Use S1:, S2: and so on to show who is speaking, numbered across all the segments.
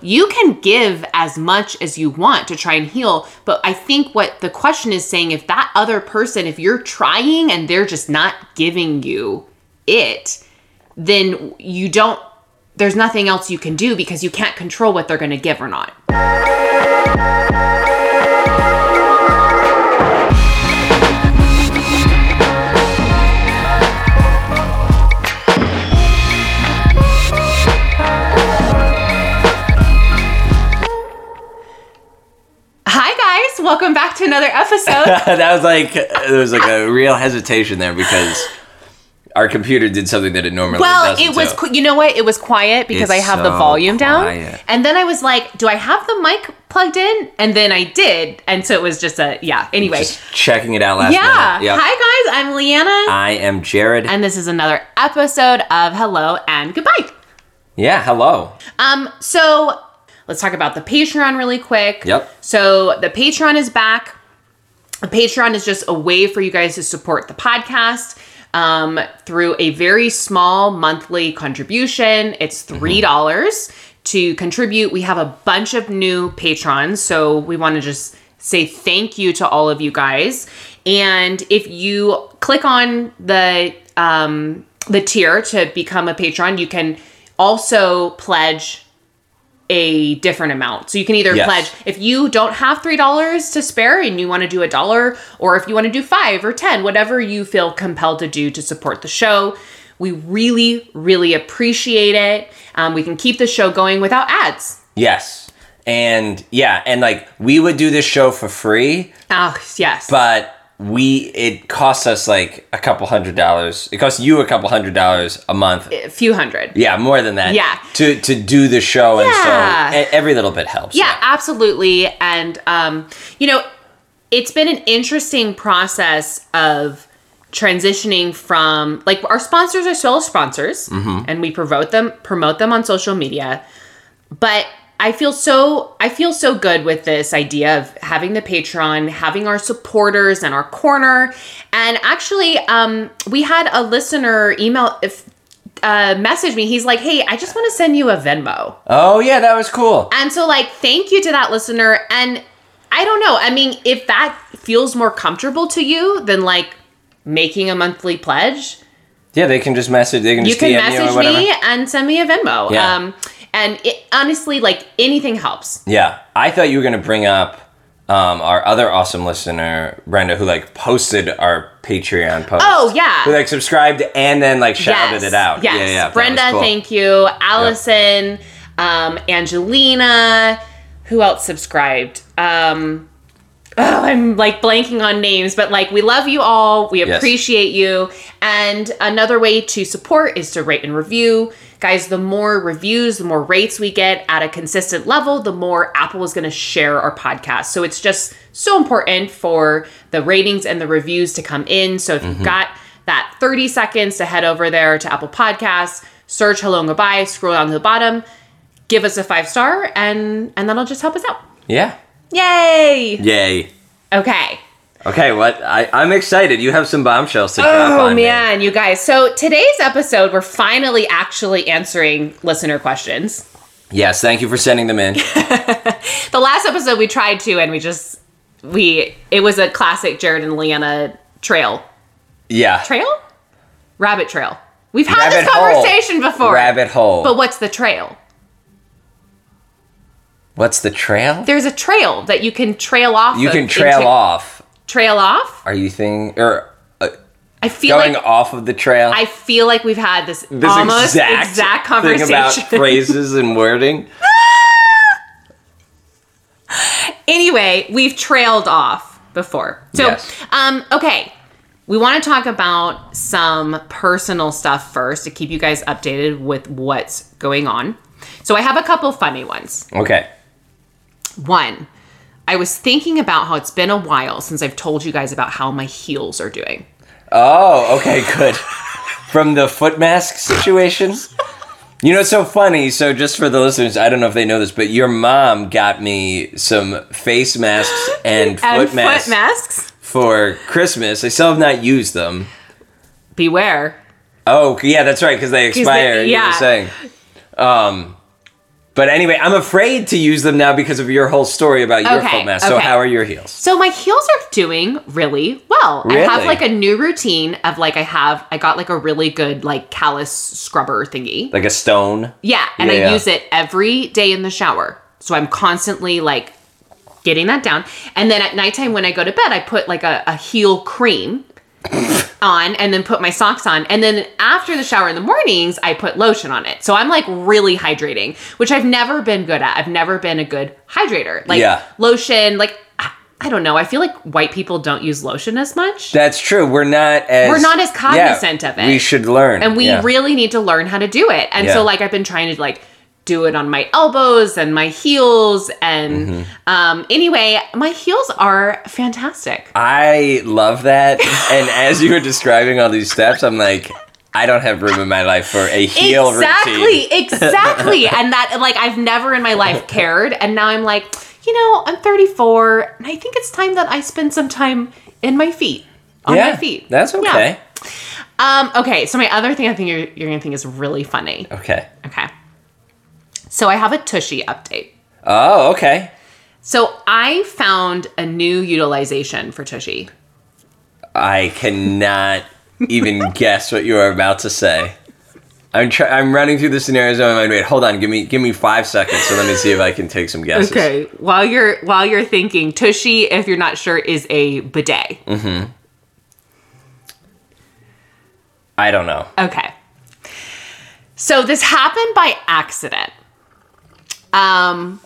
S1: You can give as much as you want to try and heal, but I think what the question is saying if that other person, if you're trying and they're just not giving you it, then you don't, there's nothing else you can do because you can't control what they're going to give or not. To another episode.
S2: that was like there was like a real hesitation there because our computer did something that it normally
S1: Well,
S2: doesn't.
S1: it was, you know what? It was quiet because
S2: It's
S1: I have the
S2: so
S1: volume down. And then I was like, do I have the mic plugged in? And then I did. And so it was just a, yeah. Anyway.
S2: Just checking it out last
S1: night.
S2: yeah. Yep.
S1: Hi, guys. I'm Leanna.
S2: I am Jared.
S1: and this is another episode of Hello and Goodbye.
S2: yeah, hello.
S1: Um, so let's talk about the Patreon really quick.
S2: Yep.
S1: So the Patreon is back. The Patreon is just a way for you guys to support the podcast um, through a very small monthly contribution. It's $3 to contribute. We have a bunch of new patrons, so we want to just say thank you to all of you guys. And if you click on the um, the tier to become a patron, you can also pledge a different amount. So you can either
S2: Yes.
S1: pledge if you don't have three dollars to spare and you want to do a dollar, or if you want to do five or ten, whatever you feel compelled to do to support the show. We really, really appreciate it. Um, we can keep the show going without ads.
S2: Yes. And yeah, and like we would do this show for free,
S1: Oh yes,
S2: but we it costs us like a couple hundred dollars. It costs you a couple hundred dollars a month.
S1: a few hundred.
S2: Yeah, more than that.
S1: Yeah.
S2: To to do the show and
S1: Yeah.
S2: so e- every little bit helps.
S1: Yeah, absolutely. And um, you know, it's been an interesting process of transitioning from like our sponsors are still sponsors and we promote them promote them on social media. But I feel so I feel so good with this idea of having the Patreon, having our supporters and our corner. And actually, um, we had a listener email if uh, message me. He's like, "Hey, I just want to send you a Venmo."
S2: Oh yeah, that was cool.
S1: And so, like, thank you to that listener. And I don't know. I mean, if that feels more comfortable to you than like making a monthly pledge,
S2: Yeah, they can just message. They can
S1: you
S2: just
S1: can
S2: DM you
S1: message
S2: whatever.
S1: me and send me a Venmo.
S2: Yeah.
S1: Um, and it, honestly, like anything helps.
S2: Yeah, I thought you were gonna bring up um, our other awesome listener, Brenda, who like posted our Patreon post.
S1: Oh, yeah.
S2: who like subscribed and then like shouted it out.
S1: Yes.
S2: Yeah, yeah.
S1: Brenda,
S2: cool.
S1: thank you. Allison, um, Angelina. Who else subscribed? Um, oh, I'm like blanking on names, but like we love you all. We
S2: Yes.
S1: appreciate you. And another way to support is to rate and review. Guys, the more reviews, the more rates we get at a consistent level, the more Apple is going to share our podcast. So it's just so important for the ratings and the reviews to come in. So if
S2: Mm-hmm.
S1: you've got that 30 seconds to head over there to Apple Podcasts, search hello and goodbye, scroll down to the bottom, give us a five star, and and that'll just help us out.
S2: Yeah.
S1: Yay!
S2: Yay.
S1: Okay.
S2: Okay, what? I, I'm excited. You have some bombshells to drop
S1: Oh
S2: on me.
S1: man, you guys. So today's episode, we're finally actually answering listener questions.
S2: Yes, thank you for sending them in.
S1: The last episode we tried to, and we just we it was a classic Jared and Leanna trail.
S2: Yeah.
S1: Trail? Rabbit trail. We've had
S2: Rabbit
S1: this
S2: hole.
S1: conversation before.
S2: Rabbit hole.
S1: But what's the trail?
S2: What's the trail?
S1: There's a trail that you can trail off.
S2: You
S1: of
S2: can trail
S1: into-
S2: off.
S1: Trail off?
S2: Are you thinking or uh,
S1: I feel
S2: going
S1: like
S2: off of the trail?
S1: I feel like we've had this,
S2: this
S1: almost exact,
S2: exact,
S1: conversation.
S2: thing about phrases and wording.
S1: anyway, we've trailed off before. So,
S2: Yes.
S1: um, okay. We want to talk about some personal stuff first to keep you guys updated with what's going on. So, I have a couple funny ones.
S2: Okay.
S1: One, I was thinking about how it's been a while since I've told you guys about how my heels are doing.
S2: Oh, okay, good. From the foot mask situation? You know, it's so funny. So, just for the listeners, I don't know if they know this, but your mom got me some face masks and foot, masks
S1: foot masks.
S2: for Christmas. I still have not used them.
S1: Beware.
S2: Oh, yeah, that's right, because they expire. you
S1: yeah.
S2: were saying. Um, But anyway, I'm afraid to use them now because of your whole story about your
S1: Okay,
S2: foot mask. So
S1: okay.
S2: how are your heels?
S1: So my heels are doing really well. I have like a new routine of like I have I got like a really good like callus scrubber thingy.
S2: Like a stone.
S1: Yeah, and
S2: Yeah,
S1: I
S2: yeah.
S1: use it every day in the shower. So I'm constantly like getting that down. And then at nighttime when I go to bed, I put like a, a heel cream on and then put my socks on. And then after the shower in the mornings, I put lotion on it. So I'm like really hydrating, which I've never been good at. I've never been a good hydrator. Like
S2: Yeah.
S1: lotion, like I- don't know. I feel like white people don't use lotion as much.
S2: That's true. We're not as
S1: We're not as
S2: Yeah,
S1: cognizant of it.
S2: We should learn.
S1: and we
S2: yeah.
S1: really need to learn how to do it. And
S2: Yeah.
S1: so like I've been trying to like do it on my elbows and my heels and
S2: Mm-hmm.
S1: um anyway, my heels are fantastic.
S2: I love that. and as you were describing all these steps, I'm like, I don't have room in my life for a heel
S1: exactly,
S2: routine.
S1: exactly. and that like I've never in my life cared and now I'm like, you know, I'm 34 and I think it's time that I spend some time in my feet. On
S2: yeah,
S1: my feet.
S2: That's
S1: Yeah.
S2: okay.
S1: Um okay, so my other thing I think you're, you're going to think is really funny.
S2: Okay.
S1: Okay. So I have a Tushy update.
S2: Oh, okay.
S1: So I found a new utilization for Tushy.
S2: I cannot even guess what you are about to say. I'm try- I'm running through the scenarios in my mind. Wait, hold on. Give me give me five seconds. So let me see if I can take some guesses.
S1: Okay, while you're while you're thinking, Tushy, if you're not sure, is a bidet. Hmm.
S2: I don't know.
S1: Okay. So this happened by accident. Um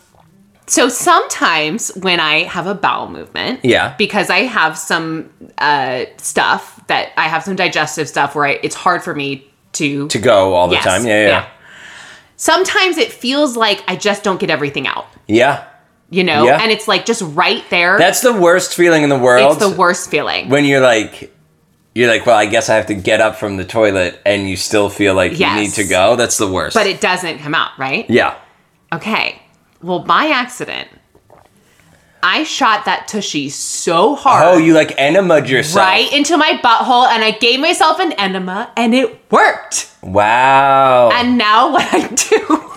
S1: so sometimes when I have a bowel movement,
S2: Yeah.
S1: because I have some uh stuff that I have some digestive stuff where I, it's hard for me to
S2: To go all the
S1: Yes,
S2: time. Yeah, yeah,
S1: Sometimes it feels like I just don't get everything out,
S2: yeah.
S1: you know?
S2: Yeah.
S1: And it's like just right there.
S2: That's the worst feeling in the world.
S1: it's the worst feeling.
S2: when you're like you're like well i guess i have to get up from the toilet and you still feel like you need to go that's the worst
S1: but it doesn't come out, right?
S2: yeah
S1: Okay. Well, by accident, I shot that tushy so hard.
S2: oh you like enema yourself
S1: right into my butthole and I gave myself an enema and it worked.
S2: wow
S1: And now what I do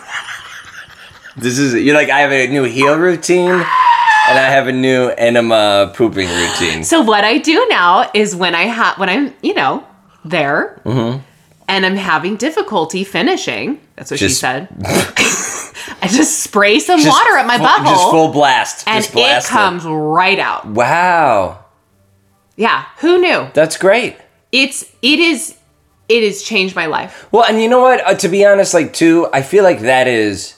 S2: this is you're like i have a new heel routine and i have a new enema pooping routine
S1: So what I do now is when I have when I'm, you know, there
S2: Mm-hmm.
S1: And I'm having difficulty finishing. That's what she said. I just spray some
S2: Just
S1: water at my
S2: full-
S1: butthole
S2: just full blast
S1: and
S2: just
S1: it
S2: blast
S1: comes right out.
S2: wow
S1: Yeah, who knew?
S2: that's great
S1: It's it is it has changed my life.
S2: Well, and you know what? Uh, to be honest, like too, I feel like that is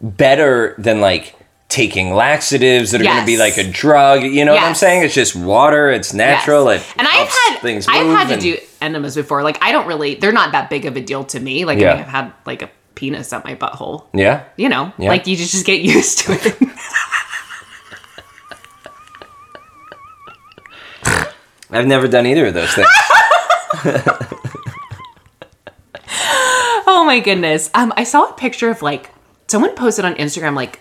S2: better than like taking laxatives that are going to be like a drug. You know what I'm saying? It's just water. It's natural.
S1: Yes.
S2: It
S1: and I've had
S2: things.
S1: I've had to do enemas before. Like I don't really they're not that big of a deal to me. Like
S2: Yeah.
S1: I mean, I've had like a penis at my butthole.
S2: Yeah.
S1: You know,
S2: Yeah.
S1: like you just, just get used to it.
S2: I've never done either of those things.
S1: oh my goodness. Um, I saw a picture of like someone posted on Instagram like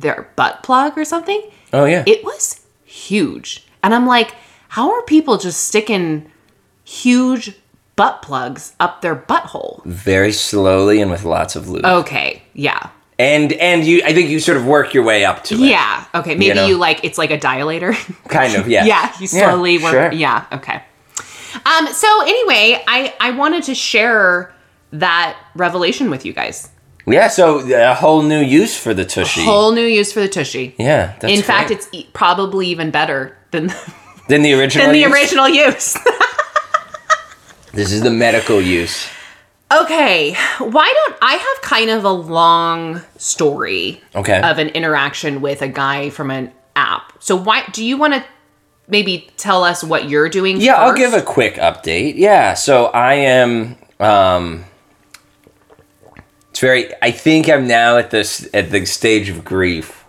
S1: their butt plug or something.
S2: oh yeah.
S1: It was huge, and I'm like, how are people just sticking huge butt plugs up their butthole?
S2: Very slowly and with lots of lube.
S1: Okay, yeah.
S2: And and you, I think you sort of work your way up to it.
S1: Yeah. Okay. Maybe
S2: know?
S1: you like it's like a dilator.
S2: Kind of. Yeah.
S1: yeah. You slowly work.
S2: sure.
S1: Yeah. Okay. Um. So anyway, I I wanted to share that revelation with you guys.
S2: Yeah. So a whole new use for the tushy.
S1: Whole new use for the tushy.
S2: yeah. That's
S1: In fact, it's e- probably even better than
S2: than the original.
S1: than the
S2: use?
S1: original use.
S2: This is the medical use.
S1: okay. Why don't I have kind of a long story
S2: Okay.
S1: of an interaction with a guy from an app. So why do you want to maybe tell us what you're doing?
S2: Yeah, I'll give a quick update. Yeah, so I am. Um, it's very. I think I'm now at this at the stage of grief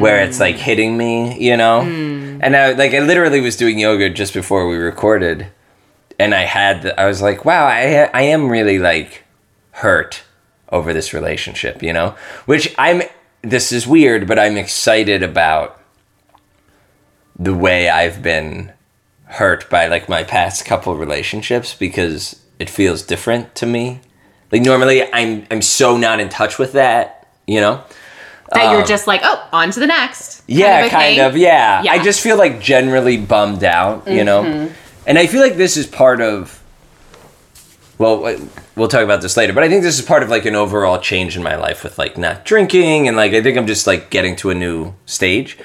S2: where it's like hitting me, you know. Hmm. And I like I literally was doing yoga just before we recorded, and I had the, I was like, wow, I I am really like hurt over this relationship, you know. Which I'm. This is weird, but I'm excited about the way I've been hurt by like my past couple relationships because it feels different to me Like normally I'm I'm so not in touch with that, you know?
S1: That you're um, just like, oh, on to the next. kind
S2: Yeah,
S1: of
S2: kind of. Yeah.
S1: Yeah.
S2: I just feel like generally bummed out, you know? Mm-hmm. And I feel like this is part of well, we'll talk about this later, but I think this is part of like an overall change in my life with like not drinking and like I think I'm just like getting to a new stage.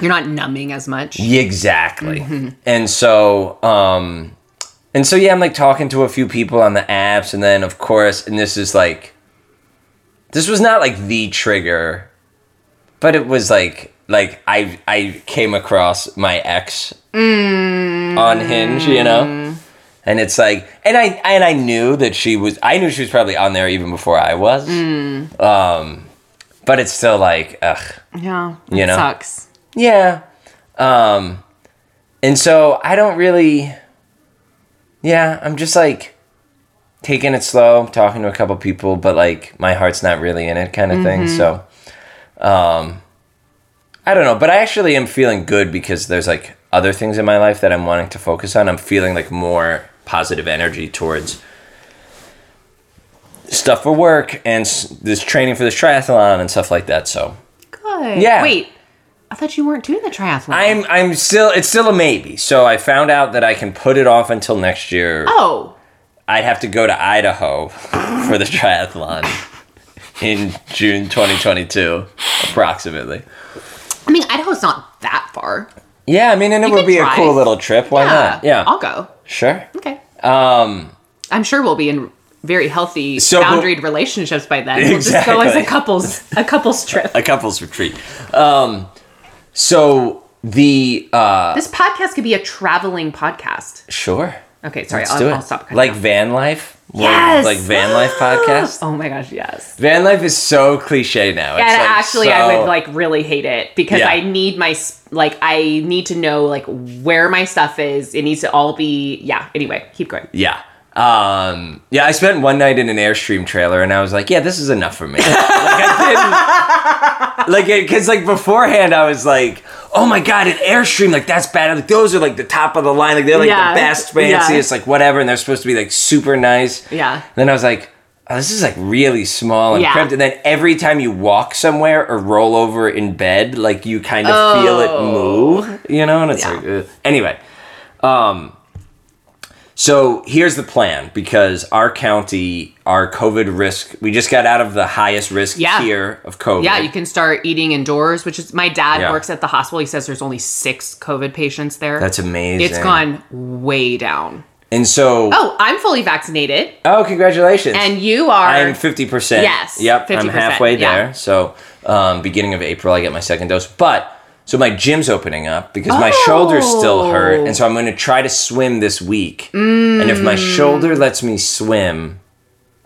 S1: You're not numbing as much.
S2: Exactly. Mm-hmm. And so, um, and so, yeah, I'm like talking to a few people on the apps, and then of course, and this is like, this was not like the trigger, but it was like, like I I came across my ex on Hinge, you know, and it's like, and I and I knew that she was, I knew she was probably on there even before I was, um, but it's still like, ugh.
S1: Yeah.
S2: You know?
S1: sucks.
S2: Yeah. Um and so I don't really Yeah, I'm just like taking it slow, talking to a couple people, but like my heart's not really in it kind of thing. So um I don't know, but I actually am feeling good because there's like other things in my life that I'm wanting to focus on. I'm feeling like more positive energy towards stuff for work and this training for this triathlon and stuff like that. So
S1: Good.
S2: Yeah.
S1: Wait, I thought you weren't doing the triathlon.
S2: I'm I'm still it's still a maybe. So I found out that I can put it off until next year.
S1: Oh.
S2: I'd have to go to Idaho for the triathlon in June 2022 approximately.
S1: I mean, Idaho's not that far.
S2: Yeah, I mean and it
S1: You
S2: would
S1: could
S2: be a cool little trip. Why not? Yeah.
S1: I'll go.
S2: sure.
S1: Okay.
S2: Um
S1: I'm sure we'll be in very healthy,
S2: So-
S1: boundaried relationships by then. We'll just go as a couples a couples trip.
S2: a couple's retreat. Um so the uh
S1: This podcast could be a traveling podcast.
S2: sure.
S1: Okay, sorry,
S2: Let's
S1: I'll,
S2: do it.
S1: I'll stop. cutting
S2: like
S1: out.
S2: van life? More
S1: Yes!
S2: Like van life podcast?
S1: Oh my gosh, yes.
S2: Van life is so cliche now. It's
S1: And
S2: like
S1: actually, I
S2: so-
S1: would like really hate it because
S2: Yeah.
S1: I need my s- like I need to know like where my stuff is. It needs to all be yeah. Anyway, keep going.
S2: Yeah. Um, yeah, I spent one night in an Airstream trailer and I was like, yeah, this is enough for me. like, I didn't, like, because, like, beforehand, I was like, oh my God, an Airstream, like, that's bad. Like, those are, like, the top of the line. Like, they're, like,
S1: Yeah.
S2: the best,
S1: Yeah.
S2: fanciest, like, whatever. And they're supposed to be, like, super nice.
S1: Yeah.
S2: then I was like, oh, this is, like, really small and
S1: Yeah.
S2: cramped. And then every time you walk somewhere or roll over in bed, like, you kind of feel it
S1: Oh.
S2: move, you know? And it's
S1: Yeah.
S2: like, ugh. anyway. Um, so here's the plan because our county, our COVID risk, we just got out of the highest risk
S1: Yeah.
S2: tier of COVID.
S1: Yeah, you can start eating indoors, which is my dad
S2: Yeah.
S1: works at the hospital. He says there's only six COVID patients there.
S2: That's amazing.
S1: It's gone way down.
S2: And so, oh,
S1: I'm fully vaccinated, Oh,
S2: congratulations.
S1: and you are.
S2: I'm 50%.
S1: Yes,
S2: Yep, I'm
S1: 50%,
S2: halfway
S1: yeah.
S2: there. So, um, beginning of April, I get my second dose. But, so my gym's opening up because my shoulder's still hurt. And so I'm going to try to swim this week. And if my
S1: Mm.
S2: shoulder lets me swim,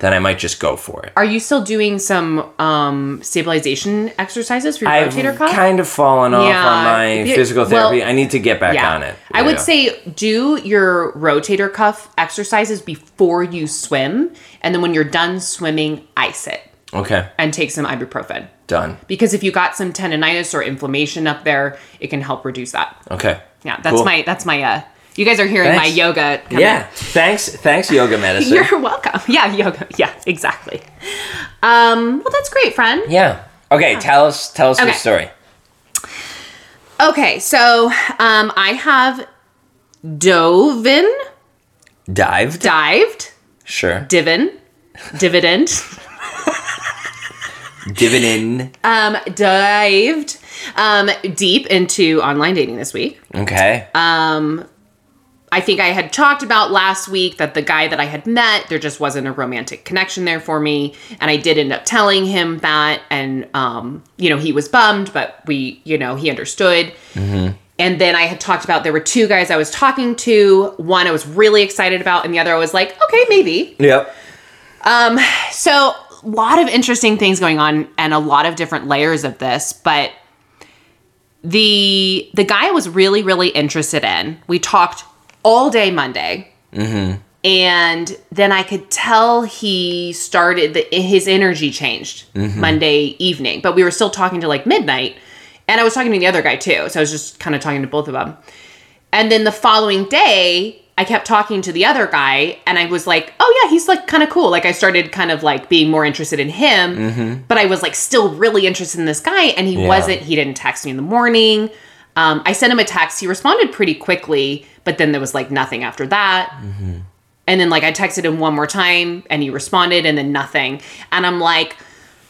S2: then I might just go for it.
S1: Are you still doing some um, stabilization exercises for your rotator cuff?
S2: I've
S1: rotator cuff?
S2: kind of fallen off
S1: Yeah.
S2: on my physical
S1: well,
S2: therapy. I need to get back
S1: yeah.
S2: on it.
S1: I would
S2: Yeah.
S1: say do your rotator cuff exercises before you swim, and then when you're done swimming, ice it
S2: Okay,
S1: and take some ibuprofen.
S2: Done.
S1: Because if you got some tendonitis or inflammation up there, it can help reduce that.
S2: Okay.
S1: Yeah, that's
S2: Cool.
S1: my that's my uh you guys are hearing my yoga
S2: Yeah. Thanks. Thanks, yoga medicine.
S1: You're welcome. Yeah, yoga. Yeah, exactly. Um, well that's great, friend.
S2: yeah. Okay. Tell us. Tell us your story.
S1: Okay, so um I have dove in,
S2: Dived.
S1: dived,
S2: sure.
S1: divin, dividend,
S2: Dividend.
S1: um, dived um deep into online dating this week.
S2: Okay.
S1: Um, I think I had talked about last week that the guy that I had met, there just wasn't a romantic connection there for me. And I did end up telling him that. And, um, you know, he was bummed, but we, you know, he understood. And then I had talked about there were two guys I was talking to. One I was really excited about, and the other I was like, okay, maybe.
S2: yep.
S1: Um, so, lot of interesting things going on and a lot of different layers of this, but the the guy I was really really interested in. We talked all day Monday. Mm-hmm. And then I could tell he started the, his energy changed mm-hmm. Monday evening, but we were still talking to like midnight. And I was talking to the other guy too. So I was just kind of talking to both of them. And then the following day, I kept talking to the other guy and I was like, oh yeah, he's like kind of cool. Like I started kind of like being more interested in him, but I was like still really interested in this guy and he
S2: Mm-hmm. Yeah.
S1: wasn't, he didn't text me in the morning. Um, I sent him a text. He responded pretty quickly, but then there was like nothing after that.
S2: Mm-hmm.
S1: And then like I texted him one more time and he responded and then nothing. And I'm like,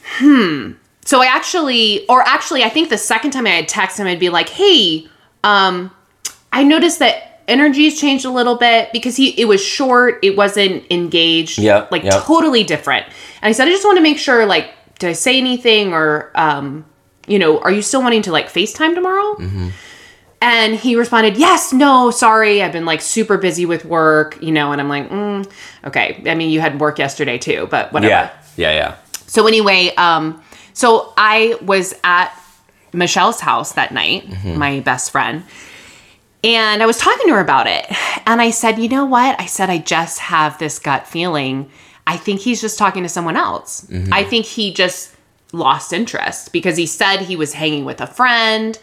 S1: hmm. So I actually, or actually, I think the second time I had texted him, I'd be like, hey, um, I noticed that energy's changed a little bit because he it was short, it wasn't engaged,
S2: yeah,
S1: like
S2: yep.
S1: totally different. And I said, I just want to make sure, like, did I say anything or um, you know, are you still wanting to like FaceTime tomorrow?
S2: Mm-hmm.
S1: And he responded, Yes, no, sorry. I've been like super busy with work, you know, and I'm like, mm, okay. I mean, you had work yesterday too, but whatever.
S2: Yeah. Yeah. Yeah.
S1: So anyway, um, so I was at Michelle's house that night, my best friend, and I was talking to her about it. And I said, you know what? I said, I just have this gut feeling. I think he's just talking to someone else. I think he just lost interest because he said he was hanging with a friend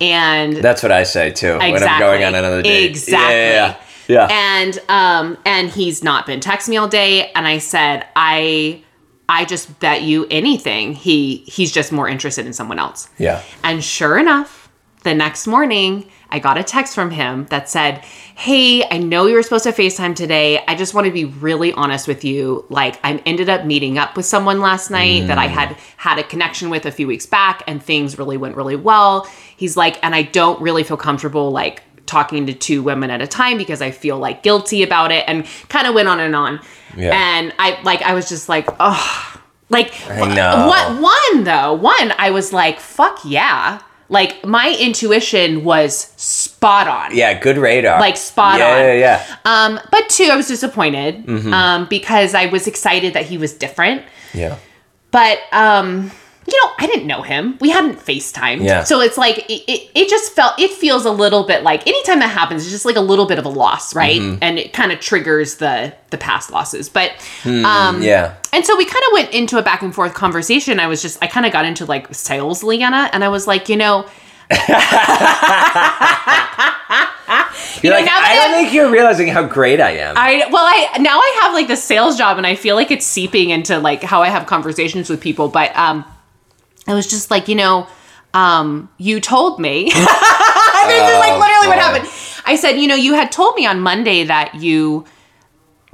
S1: and
S2: That's what I say too when I'm going on another date.
S1: Exactly.
S2: Yeah. Yeah. yeah. yeah.
S1: And um and he's not been texting me all day and I said I I just bet you anything he he's just more interested in someone else.
S2: yeah.
S1: And sure enough, the next morning I got a text from him that said, Hey, I know you were supposed to FaceTime today. I just want to be really honest with you. Like, I ended up meeting up with someone last night that I had mm. had a connection with a few weeks back, and things really went really well. He's like, and I don't really feel comfortable, like, talking to two women at a time because I feel like guilty about it, and kind of went on and on.
S2: Yeah.
S1: And I, like, I was just like, oh, like,
S2: I know.
S1: what one though one i was like fuck yeah like my intuition was spot on
S2: Yeah. Good radar.
S1: Like, spot
S2: yeah,
S1: on.
S2: Yeah. Yeah.
S1: um but two i was disappointed
S2: Mm-hmm.
S1: um because i was excited that he was different
S2: Yeah.
S1: but um you know i didn't know him we hadn't facetimed
S2: Yeah.
S1: so it's like it, it, it just felt it feels a little bit like anytime that happens it's just like a little bit of a loss right
S2: Mm-hmm.
S1: and it kind of triggers the the past losses but um
S2: Yeah.
S1: and so we kind of went into a back and forth conversation. I was just, I kind of got into like sales, Leanna, and I was like, you know,
S2: You're
S1: know,
S2: like,
S1: now
S2: I don't
S1: I'm-
S2: think you're realizing how great I am.
S1: I, well, I, now I have like the sales job and I feel like it's seeping into like how I have conversations with people. But, um, I was just like, you know, um, you told me, this is like literally what happened. I said, you know, you had told me on Monday that you,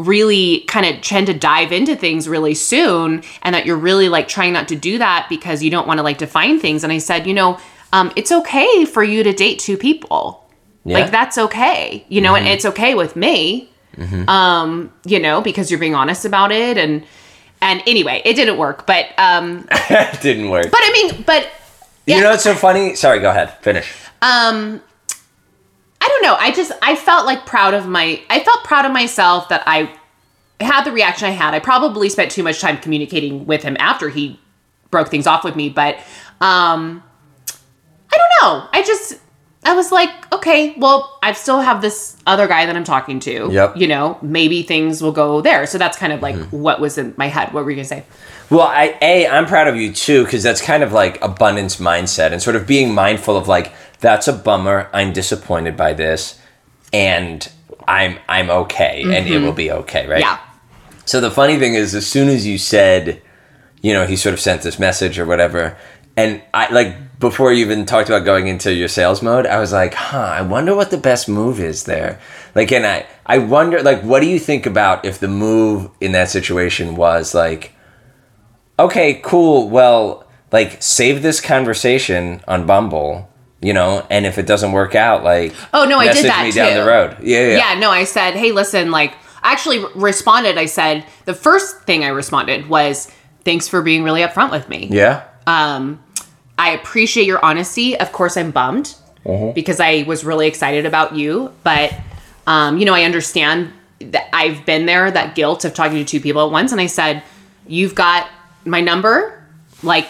S1: really kind of tend to dive into things really soon and that you're really like trying not to do that because you don't want to like define things. And i said you know um, it's okay for you to date two people.
S2: Yeah. Mm-hmm.
S1: like that's okay. You know and it's okay with me. Um you know because you're being honest about it and and anyway it didn't work but um
S2: it didn't work.
S1: but i mean but
S2: you know what's so funny? Sorry, go ahead. Finish.
S1: um i don't know i just i felt like proud of my i felt proud of myself that i had the reaction i had i probably spent too much time communicating with him after he broke things off with me but um i don't know i just i was like okay well i still have this other guy that i'm talking to.
S2: Yep.
S1: you know maybe things will go there. So that's kind of like mm-hmm. what was in my head. What were you gonna say?
S2: Well, I a I'm proud of you too because that's kind of like abundance mindset and sort of being mindful of like that's a bummer. I'm disappointed by this, and I'm I'm okay, and it mm-hmm. will be okay, right?
S1: yeah.
S2: So the funny thing is, as soon as you said, you know, he sort of sent this message or whatever, and I like before you even talked about going into your sales mode, I was like, huh, I wonder what the best move is there. Like, and I I wonder, like, what do you think about if the move in that situation was like, okay, cool, well, like, save this conversation on Bumble. You know, and if it doesn't work out, like,
S1: Oh, no, I did that
S2: me down the road. Yeah, yeah,
S1: yeah no i said hey listen like I actually responded i said the first thing i responded was thanks for being really upfront with me
S2: yeah.
S1: um i appreciate your honesty of course i'm bummed
S2: Mm-hmm.
S1: because i was really excited about you but um you know i understand that i've been there that guilt of talking to two people at once and i said you've got my number like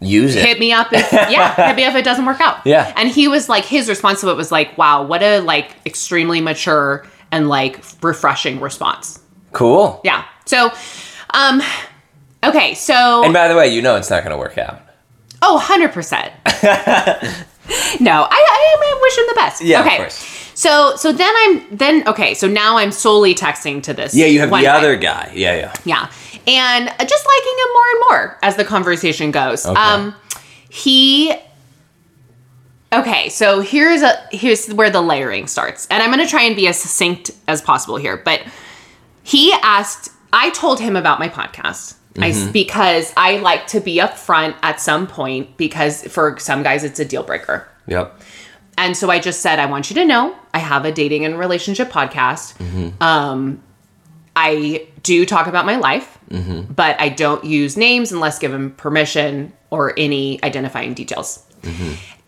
S2: Use it.
S1: hit me up if yeah hit me up if it doesn't work out
S2: Yeah.
S1: and he was like his response to it was like wow what a like extremely mature and like refreshing response
S2: Cool.
S1: yeah so um okay so
S2: And by the way, you know it's not going to work out.
S1: oh 100% no I, I, I wish him the best
S2: Yeah, of
S1: okay
S2: course.
S1: So so then I'm then okay. So now I'm solely texting to this.
S2: Yeah, you have the
S1: guy.
S2: other guy. Yeah, yeah.
S1: Yeah. And just liking him more and more as the conversation goes.
S2: Okay.
S1: Um he Okay, so here's a here's where the layering starts. And I'm going to try and be as succinct as possible here, but he asked I told him about my podcast. I
S2: Mm-hmm.
S1: s because I like to be upfront at some point because for some guys it's a deal breaker.
S2: Yep.
S1: And so I just said, I want you to know I have a dating and relationship podcast. Um, I do talk about my life, but I don't use names unless given permission or any identifying details.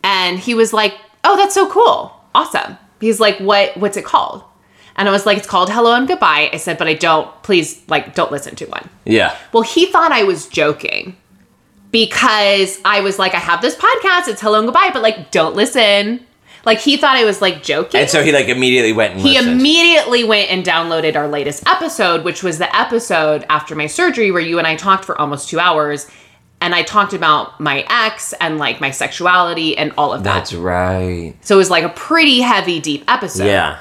S1: And he was like, "Oh, that's so cool, awesome." He's like, "What? What's it called?" And I was like, "It's called Hello and Goodbye." I said, "But I don't. Please, like, don't listen to one."
S2: Yeah.
S1: Well, he thought I was joking because I was like, I have this podcast, it's hello and goodbye, but like, don't listen. Like, he thought I was like joking.
S2: And so he like immediately went and
S1: he
S2: listened.
S1: immediately went and downloaded our latest episode, which was the episode after my surgery where you and I talked for almost two hours. And I talked about my ex and like my sexuality and all of that.
S2: That's right.
S1: so it was like a pretty heavy, deep episode.
S2: Yeah.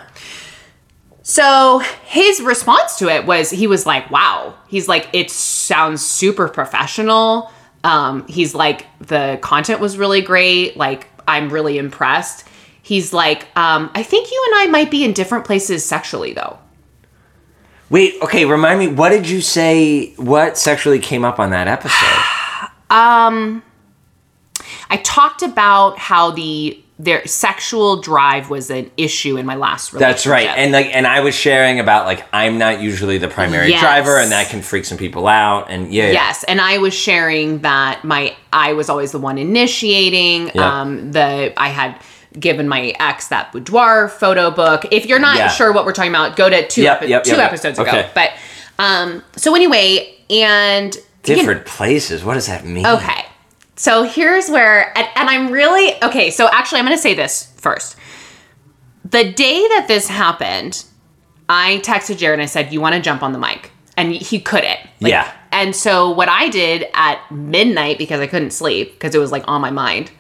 S1: So his response to it was he was like, wow. He's like, it sounds super professional. Um, he's like, the content was really great. Like, I'm really impressed. He's like, um, I think you and I might be in different places sexually though.
S2: Wait, okay, remind me, what did you say what sexually came up on that episode?
S1: um, I talked about how the their sexual drive was an issue in my last relationship.
S2: That's right. And like and I was sharing about like I'm not usually the primary
S1: Yes.
S2: driver and that can freak some people out and yeah.
S1: Yes, and I was sharing that my I was always the one initiating.
S2: Yeah.
S1: Um, the I had given my ex that boudoir photo book. If you're not
S2: Yeah.
S1: sure what we're talking about, go to two
S2: Yep,
S1: epi-
S2: yep,
S1: two
S2: yep,
S1: episodes ago.
S2: Okay.
S1: But um, so anyway, and you know-
S2: Different places. What does that mean?
S1: Okay. So here's where, and, and I'm really, okay, so actually, I'm going to say this first. The day that this happened, I texted Jared and I said, You want to jump on the mic? And he couldn't. Like,
S2: Yeah.
S1: And so what I did at midnight, because I couldn't sleep, because it was like on my mind,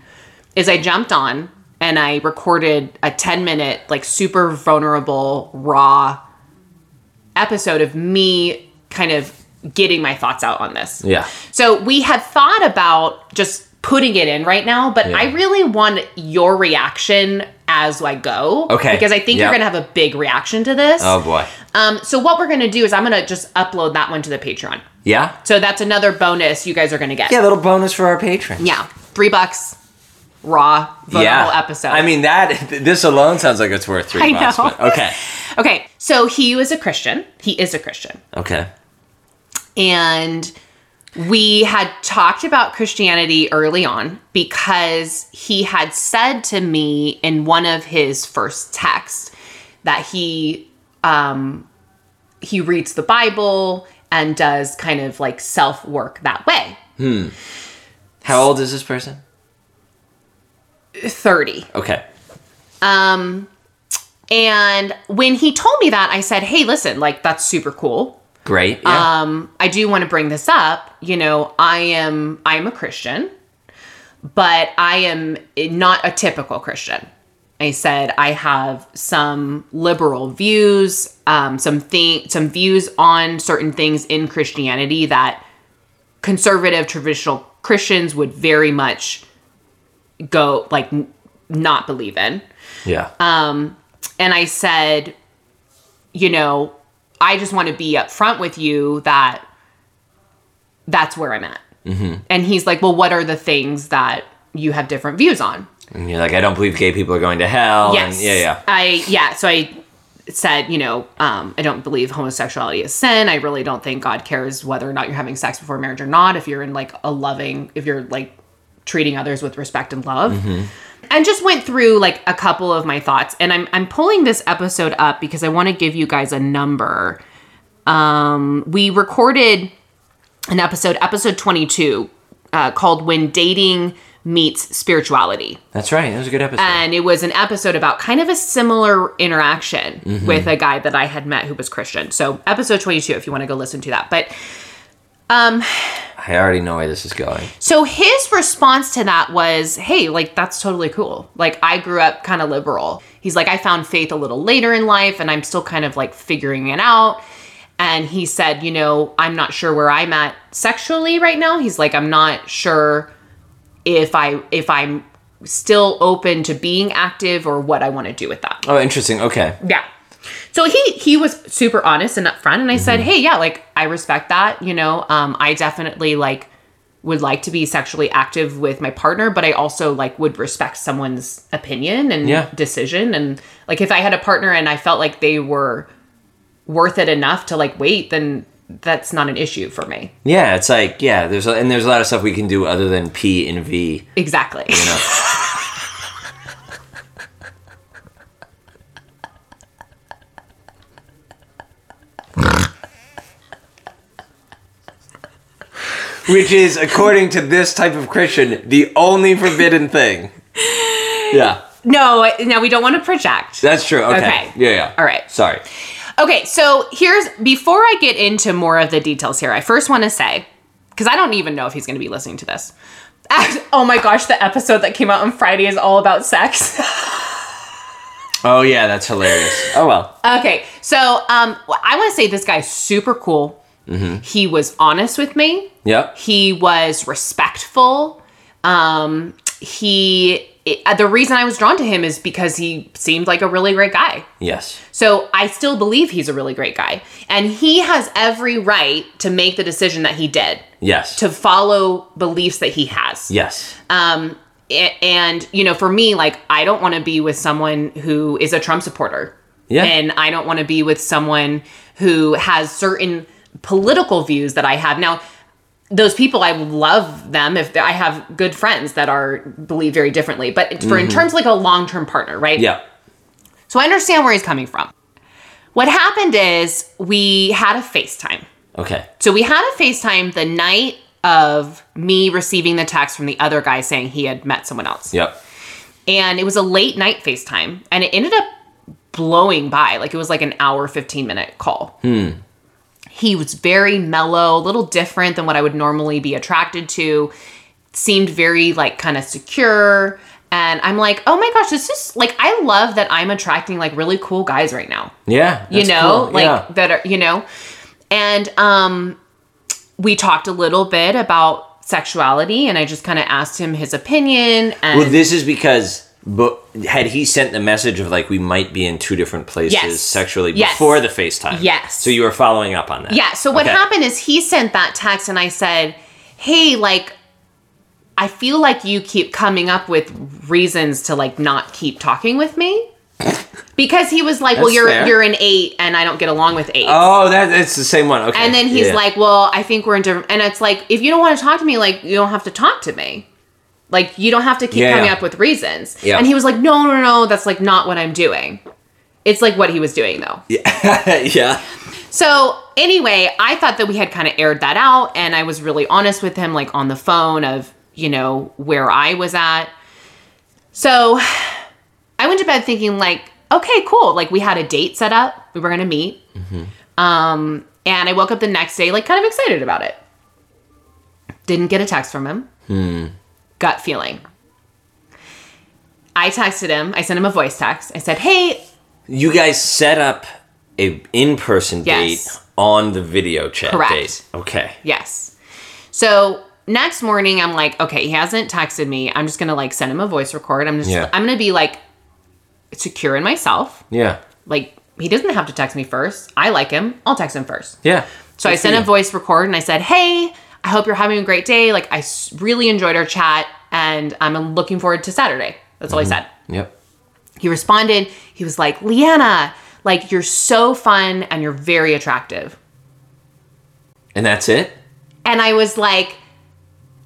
S1: is I jumped on and I recorded a 10 minute, like super vulnerable, raw episode of me kind of getting my thoughts out on this.
S2: Yeah.
S1: So we had thought about just putting it in right now, but
S2: Yeah.
S1: I really want your reaction as I go.
S2: Okay.
S1: Because I think
S2: Yeah.
S1: you're gonna have a big reaction to this.
S2: Oh boy.
S1: Um, so what we're gonna do is I'm gonna just upload that one to the Patreon.
S2: Yeah?
S1: So that's another bonus you guys are gonna get.
S2: Yeah, a little bonus for our patrons.
S1: Yeah. Three bucks, raw, vulnerable episode.
S2: I mean that this alone sounds like it's worth three
S1: I
S2: bucks.
S1: know.
S2: But okay.
S1: okay. So he was a Christian. He is a Christian.
S2: Okay.
S1: And we had talked about Christianity early on because he had said to me in one of his first texts that he um he reads the Bible and does kind of like self work that way. Hmm.
S2: How old is this person?
S1: 30.
S2: Okay.
S1: Um and when he told me that I said, "Hey, listen, like that's super cool.
S2: Great. Yeah.
S1: um i do want to bring this up you know i am i am a christian but i am not a typical christian i said i have some liberal views um some thing some views on certain things in christianity that conservative traditional christians would very much go like n- not believe in
S2: yeah.
S1: um, and I said, you know, I just want to be upfront with you that that's where I'm at. Mm-hmm. And he's like, well, what are the things that you have different views on?
S2: and you're like, I don't believe gay people are going to hell.
S1: yes.
S2: And yeah, yeah.
S1: I, yeah. So I said, you know, um, I don't believe homosexuality is sin. I really don't think God cares whether or not you're having sex before marriage or not. If you're in like a loving, if you're like treating others with respect and love.
S2: Mm-hmm.
S1: And just went through like a couple of my thoughts. And I'm I'm pulling this episode up because I want to give you guys a number. Um, we recorded an episode, episode 22, uh, called When Dating Meets Spirituality
S2: That's right. That was a good episode.
S1: and it was an episode about kind of a similar interaction
S2: Mm-hmm.
S1: with a guy that I had met who was Christian. So episode 22 if you want to go listen to that. But Um,
S2: I already know where this is going.
S1: So his response to that was, hey, like, that's totally cool. Like, I grew up kind of liberal. He's like, I found faith a little later in life and I'm still kind of like figuring it out. And he said, you know, I'm not sure where I'm at sexually right now. He's like, I'm not sure if I if I'm still open to being active or what I want to do with that.
S2: Oh, interesting. Okay.
S1: Yeah. So he he was super honest and upfront, and I said, "Hey, yeah, like I respect that. You know, um, I definitely like would like to be sexually active with my partner, but I also like would respect someone's opinion and
S2: Yeah.
S1: decision. And like if I had a partner and I felt like they were worth it enough to like wait, then that's not an issue for me.
S2: Yeah, it's like yeah. There's a, and there's a lot of stuff we can do other than P and V.
S1: Exactly.
S2: You know. Which is, according to this type of Christian, the only forbidden thing. Yeah,
S1: no, no, we don't want to project.
S2: that's true. Okay.
S1: Okay.
S2: Yeah, yeah.
S1: All right.
S2: Sorry.
S1: Okay, so here's before I get into more of the details here, I first want to say, because I don't even know if he's going to be listening to this. Oh my gosh, the episode that came out on Friday is all about sex.
S2: Oh yeah, that's hilarious. Oh well.
S1: okay, so um, I want to say this guy's super cool. He was honest with me.
S2: Yep.
S1: He was respectful. Um, he it, uh, the reason I was drawn to him is because he seemed like a really great guy.
S2: Yes.
S1: So I still believe he's a really great guy. And he has every right to make the decision that he did,
S2: Yes.
S1: to follow beliefs that he has.
S2: yes.
S1: Um, and, you know, for me, like, I don't want to be with someone who is a Trump supporter.
S2: Yeah.
S1: And I don't want to be with someone who has certain political views that I have. Now, those people, I love them if I have good friends that are believe very differently. But for in mm-hmm. terms of like a long term partner, right?
S2: Yeah.
S1: So I understand where he's coming from. What happened is we had a FaceTime.
S2: Okay.
S1: So we had a FaceTime the night of me receiving the text from the other guy saying he had met someone else.
S2: Yep.
S1: And it was a late night FaceTime and it ended up blowing by. Like it was like an hour, 15 minute call. Hmm. He was very mellow, a little different than what I would normally be attracted to. Seemed very like kind of secure. And I'm like, oh my gosh, this is like, I love that I'm attracting like really cool guys right now
S2: Yeah.
S1: you know
S2: cool.
S1: like
S2: yeah.
S1: that are you know and um we talked a little bit about sexuality and i just kind of asked him his opinion and
S2: Well, this is because, but had he sent the message of like we might be in two different places
S1: Yes.
S2: sexually
S1: Yes.
S2: before the FaceTime?
S1: Yes.
S2: So you were following up on that.
S1: yeah so what
S2: Okay.
S1: happened is he sent that text and i said hey like i feel like you keep coming up with reasons to like not keep talking with me because he was like well
S2: That's
S1: you're
S2: fair.
S1: you're an eight and i don't get along with eight
S2: Oh, that it's the same one. Okay.
S1: And then he's
S2: Yeah.
S1: like, "Well, I think we're in different." And it's like, if you don't want to talk to me, like you don't have to talk to me. Like you don't have to keep
S2: Yeah,
S1: coming
S2: yeah.
S1: up with reasons.
S2: Yeah.
S1: And he was like, "No, no, no, that's like not what I'm doing." It's like what he was doing though.
S2: yeah.
S1: So anyway, I thought that we had kind of aired that out, and I was really honest with him, like on the phone, of you know where I was at. So I went to bed thinking like, okay, cool. Like we had a date set up. We were gonna meet. Um, and I woke up the next day like kind of excited about it. Didn't get a text from him. Gut feeling. I texted him. I sent him a voice text. I said, "Hey,
S2: You guys set up a in-person
S1: Yes.
S2: date on the video chat
S1: Correct.
S2: date. Okay.
S1: Yes. So next morning, I'm like, okay, he hasn't texted me. I'm just gonna like send him a voice record. I'm just,
S2: Yeah.
S1: I'm gonna be like secure in myself.
S2: Yeah.
S1: Like he doesn't have to text me first. I like him. I'll text him first.
S2: Yeah.
S1: So I sent a voice record and I said, hey, I hope you're having a great day. Like I really enjoyed our chat and I'm looking forward to Saturday. That's all I mm-hmm. said.
S2: Yep.
S1: He responded. He was like, Leanna, like you're so fun and you're very attractive.
S2: And that's it.
S1: And I was like,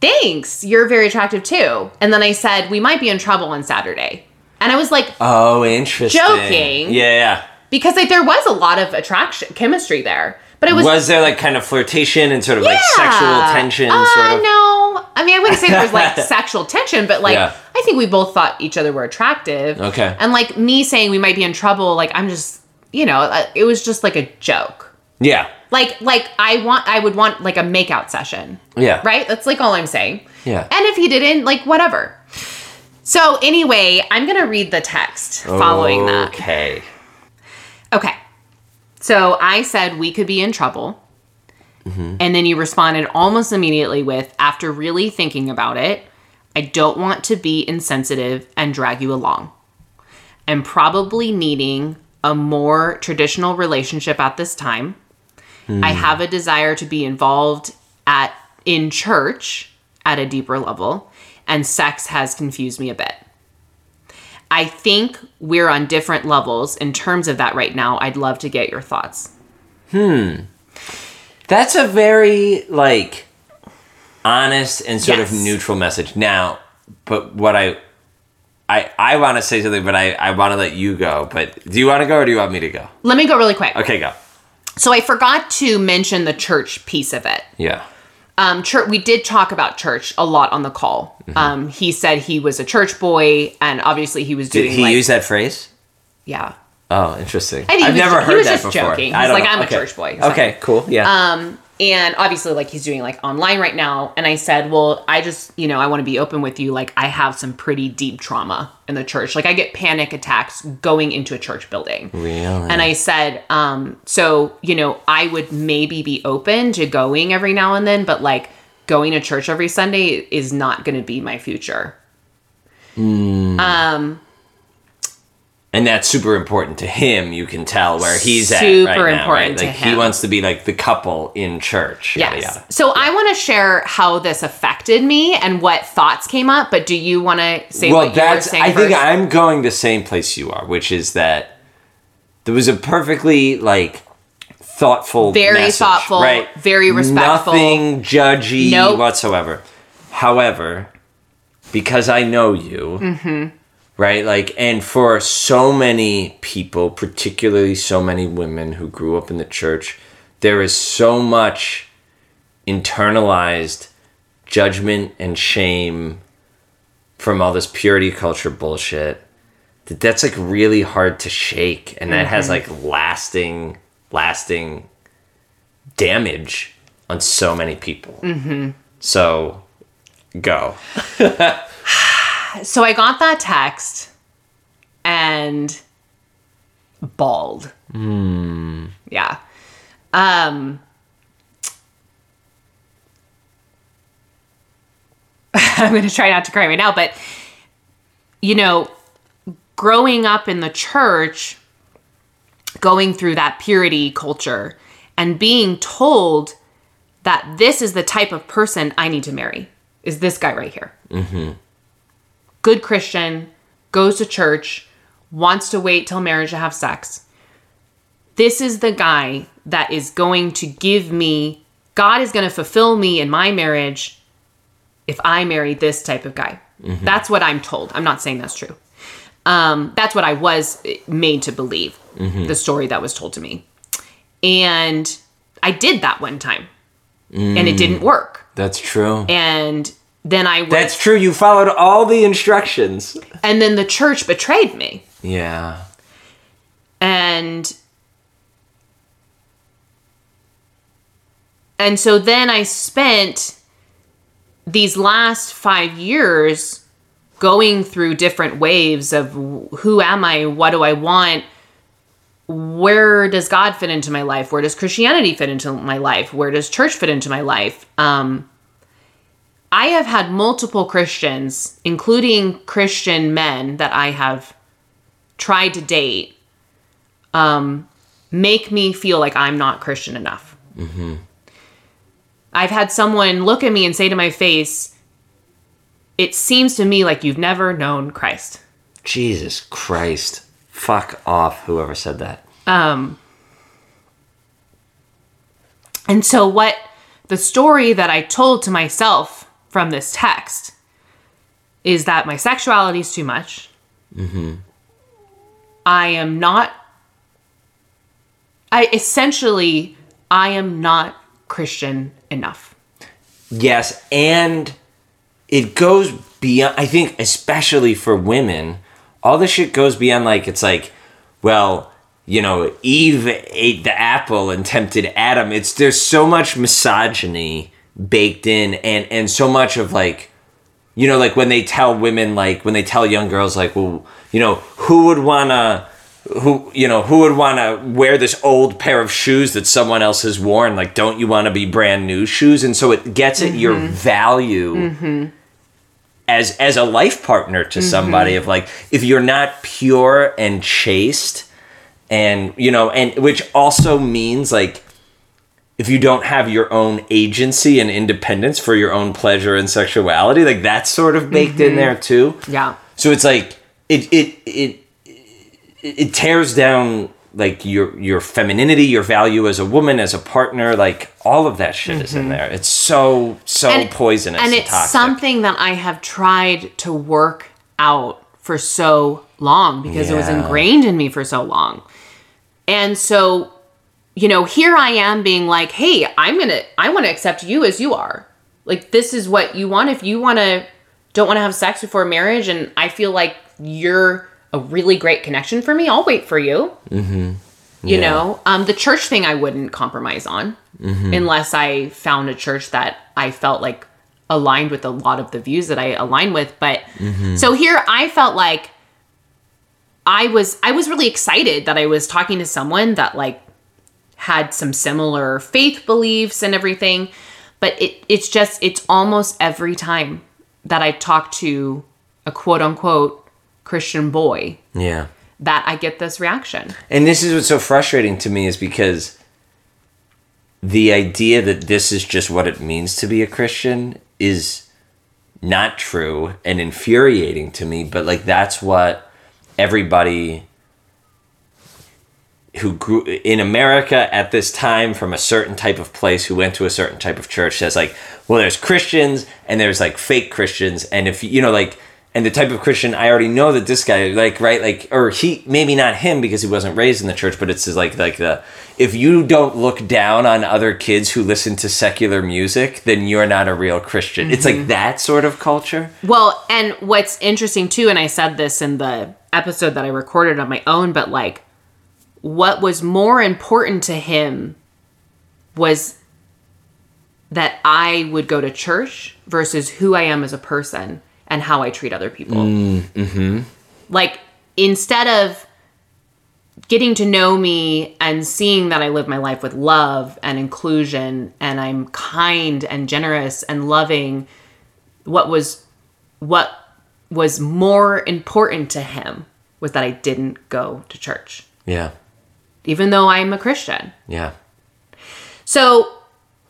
S1: thanks, you're very attractive too. And then I said, we might be in trouble on Saturday. And I was like,
S2: Oh, interesting.
S1: Joking.
S2: Yeah. yeah.
S1: because like there was a lot of attraction, chemistry there. But it was,
S2: Was, there like kind of flirtation and sort of like sexual tension?
S1: Uh,
S2: sort of.
S1: no. I mean, I wouldn't say there was like sexual tension, but like
S2: Yeah.
S1: I think we both thought each other were attractive.
S2: Okay.
S1: And like me saying we might be in trouble, like I'm just, you know, uh, it was just like a joke.
S2: Yeah.
S1: Like like I want I would want like a makeout session.
S2: Yeah.
S1: Right? That's like all I'm saying.
S2: Yeah.
S1: And if he didn't, like whatever. So anyway, I'm gonna read the text following that.
S2: Okay.
S1: Okay. So I said we could be in trouble. And then you responded almost immediately with, after really thinking about it, I don't want to be insensitive and drag you along. I'm probably needing a more traditional relationship at this time. I hmm. have a desire to be involved at in church at a deeper level, and sex has confused me a bit. I think we're on different levels in terms of that right now. I'd love to get your thoughts. Hmm.
S2: That's a very like honest and sort
S1: Yes.
S2: of neutral message. Now, but what I I I want to say something, but I I want to let you go. But do you want to go or do you want me to go?
S1: Let me go really quick.
S2: Okay, go.
S1: So I forgot to mention the church piece of it.
S2: Yeah.
S1: Um, church. We did talk about church a lot on the call.
S2: Mm-hmm.
S1: Um, he said he was a church boy, and obviously he was doing.
S2: Did he
S1: like
S2: use that phrase?
S1: yeah.
S2: Oh, interesting.
S1: I think he
S2: I've never
S1: he
S2: heard
S1: was
S2: that
S1: just
S2: before.
S1: joking. He's like,
S2: know.
S1: "I'm a church boy," so-
S2: Okay, cool. Yeah.
S1: Um, and obviously, like he's doing like online right now. And I said, well, I just, you know, I want to be open with you. Like, I have some pretty deep trauma in the church. Like, I get panic attacks going into a church building.
S2: really?
S1: And I said, um, so, you know, I would maybe be open to going every now and then, but like going to church every Sunday is not going to be my future. Um,
S2: and that's super important to him. You can tell where he's at
S1: Super
S2: right now,
S1: important
S2: right?
S1: to
S2: Like he wants to be like the couple in church. Yada,
S1: yes.
S2: yada.
S1: So I want to share how this affected me and what thoughts came up, but do you want to say
S2: well,
S1: what you were
S2: that's. I think? I'm going the same place you are, which is that there was a perfectly like thoughtful,
S1: Very
S2: message,
S1: thoughtful,
S2: right?
S1: very respectful.
S2: nothing judgy
S1: Nope.
S2: whatsoever. However, because I know you,
S1: Mm-hmm.
S2: Right? Like, and for so many people, particularly so many women who grew up in the church, there is so much internalized judgment and shame from all this purity culture bullshit that that's like really hard to shake and that has like lasting lasting damage on so many people mm-hmm. so go
S1: so I got that text and bawled. Yeah. Um I'm going to try not to cry right now, but you know, growing up in the church, going through that purity culture and being told that this is the type of person I need to marry is this guy right here good Christian, goes to church, wants to wait till marriage to have sex. This is the guy that is going to give me, God is going to fulfill me in my marriage if I marry this type of guy. Mm-hmm. That's what I'm told. I'm not saying that's true. Um, that's what I was eh, made to believe, mm-hmm. the story that was told to me. And I did that one time, and it didn't mm. work.
S2: that's true
S1: And then I went,
S2: that's true you followed all the instructions
S1: and then the church betrayed me.
S2: yeah
S1: and and so then i spent these last five years going through different waves of who am i what do i want where does god fit into my life where does christianity fit into my life where does church fit into my life um, i have had multiple christians including christian men that i have tried to date um, make me feel like I'm not Christian enough. I've had someone look at me and say to my face, It seems to me like you've never known Christ.
S2: jesus christ fuck off whoever said that
S1: Um, and so, what the story that I told to myself from this text is that my sexuality is too much. Mm-hmm. I am not, I essentially, I am not Christian enough.
S2: Yes, and it goes beyond. I think, especially for women, all this shit goes beyond. Like, it's like, well, you know, Eve ate the apple and tempted Adam. It's there's so much misogyny baked in and and so much of like you know like when they tell women like when they tell young girls like well you know who would want to who you know who would want to wear this old pair of shoes that someone else has worn? Like don't you want to be brand new shoes? And so it gets at your mm-hmm. value mm-hmm. as as a life partner to mm-hmm. somebody of like if you're not pure and chaste and you know and which also means like if you don't have your own agency and independence for your own pleasure and sexuality like that's sort of baked in there too
S1: Yeah.
S2: so it's like it it it it tears down like your your femininity, your value as a woman, as a partner, like all of that shit is in there. It's so so poisonous and,
S1: Mm-hmm. and it's
S2: toxic.
S1: something that I have tried to work out for so long because it was ingrained in me for so long. And so, you know, here I am being like, "Hey, I'm to I want to accept you as you are. Like this is what you want if you want to don't want to have sex before marriage and I feel like you're a really great connection for me, I'll wait for you." Mm-hmm. You
S2: Yeah.
S1: know, um, the church thing I wouldn't compromise on mm-hmm. unless I found a church that I felt like aligned with a lot of the views that I align with. But mm-hmm. so here I felt like I was I was really excited that I was talking to someone that like had some similar faith beliefs and everything. But it it's just it's almost every time that I talk to a quote unquote Christian boy
S2: yeah.
S1: that I get this reaction.
S2: And this is what's so frustrating to me is because the idea that this is just what it means to be a Christian is not true and infuriating to me, but like that's what everybody who grew in America at this time from a certain type of place who went to a certain type of church says like, well, there's Christians and there's like fake Christians, and if you know like, and the type of Christian I already know that this guy like right like or he maybe not him because he wasn't raised in the church, but it's like like the if you don't look down on other kids who listen to secular music, then you're not a real Christian. It's like mm-hmm. that sort of culture.
S1: Well, and what's interesting too, and I said this in the episode that I recorded on my own, but like what was more important to him was that I would go to church versus who I am as a person and how I treat other people. mm-hmm. Like instead of getting to know me and seeing that I live my life with love and inclusion and I'm kind and generous and loving, what was what was more important to him was that I didn't go to church,
S2: Yeah.
S1: Even though I'm a Christian.
S2: Yeah.
S1: So,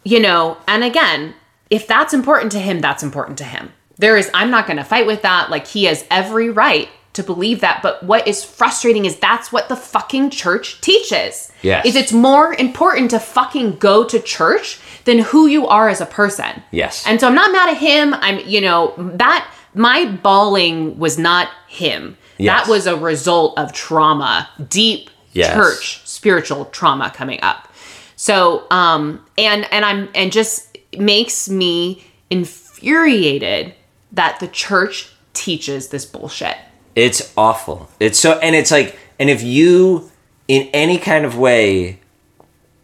S1: you know, and again, if that's important to him, that's important to him. There is, I'm not going to fight with that. Like, he has every right to believe that. But what is frustrating is that's what the fucking church teaches.
S2: Yes.
S1: Is it's more important to fucking go to church than who you are as a person.
S2: Yes.
S1: And so I'm not mad at him. I'm, you know, that my bawling was not him.
S2: Yes.
S1: That was a result of trauma, deep
S2: Yes.
S1: church spiritual trauma coming up. So, um, and and I'm and just makes me infuriated that the church teaches this bullshit.
S2: It's awful. It's so, and it's like, and if you, in any kind of way,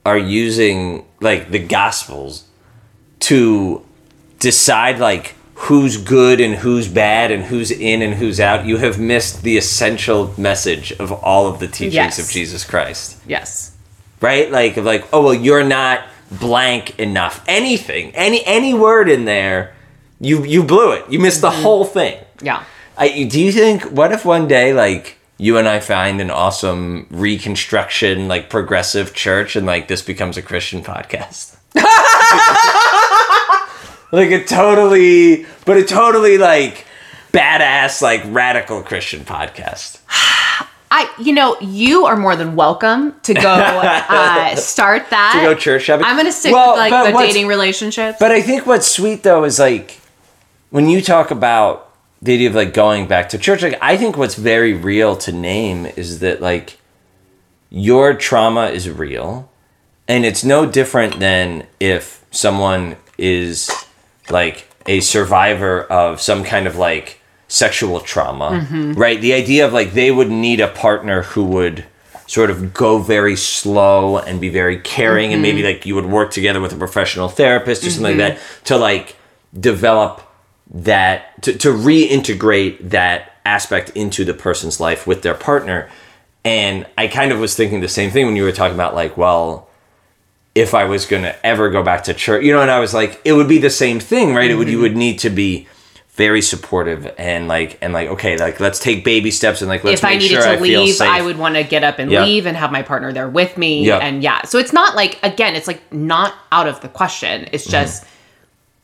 S2: are using like the gospels to decide like who's good and who's bad and who's in and who's out, you have missed the essential message of all of the teachings
S1: Yes.
S2: of Jesus Christ.
S1: Yes.
S2: Right? Like, of like, oh well, you're not blank enough. Anything, any any word in there, you you blew it. You missed the mm-hmm. whole thing.
S1: Yeah.
S2: I, do you think what if one day like you and I find an awesome reconstruction like progressive church and like this becomes a Christian podcast? like a totally but a totally like badass like radical Christian podcast.
S1: I, you know, you are more than welcome to go uh, start that.
S2: To go church shopping.
S1: I'm gonna stick
S2: Well,
S1: with like the dating relationships.
S2: But I think what's sweet though is like when you talk about the idea of like going back to church, like I think what's very real to name is that like your trauma is real and it's no different than if someone is like a survivor of some kind of like sexual trauma, mm-hmm. right? The idea of like they would need a partner who would sort of go very slow and be very caring and maybe mm-hmm. like you would work together with a professional therapist or something like mm-hmm. that to like develop that to, to reintegrate that aspect into the person's life with their partner. And i kind of was thinking the same thing when you were talking about like well if i was going to ever go back to church you know and i was like it would be the same thing right it would you would need to be very supportive and like and like okay like let's take baby steps and like let's
S1: if I needed
S2: sure
S1: to
S2: I
S1: leave. I would want to get up and
S2: Yeah.
S1: leave and have my partner there with me.
S2: Yeah.
S1: And yeah, so it's not like again, it's like not out of the question. It's
S2: Mm-hmm.
S1: just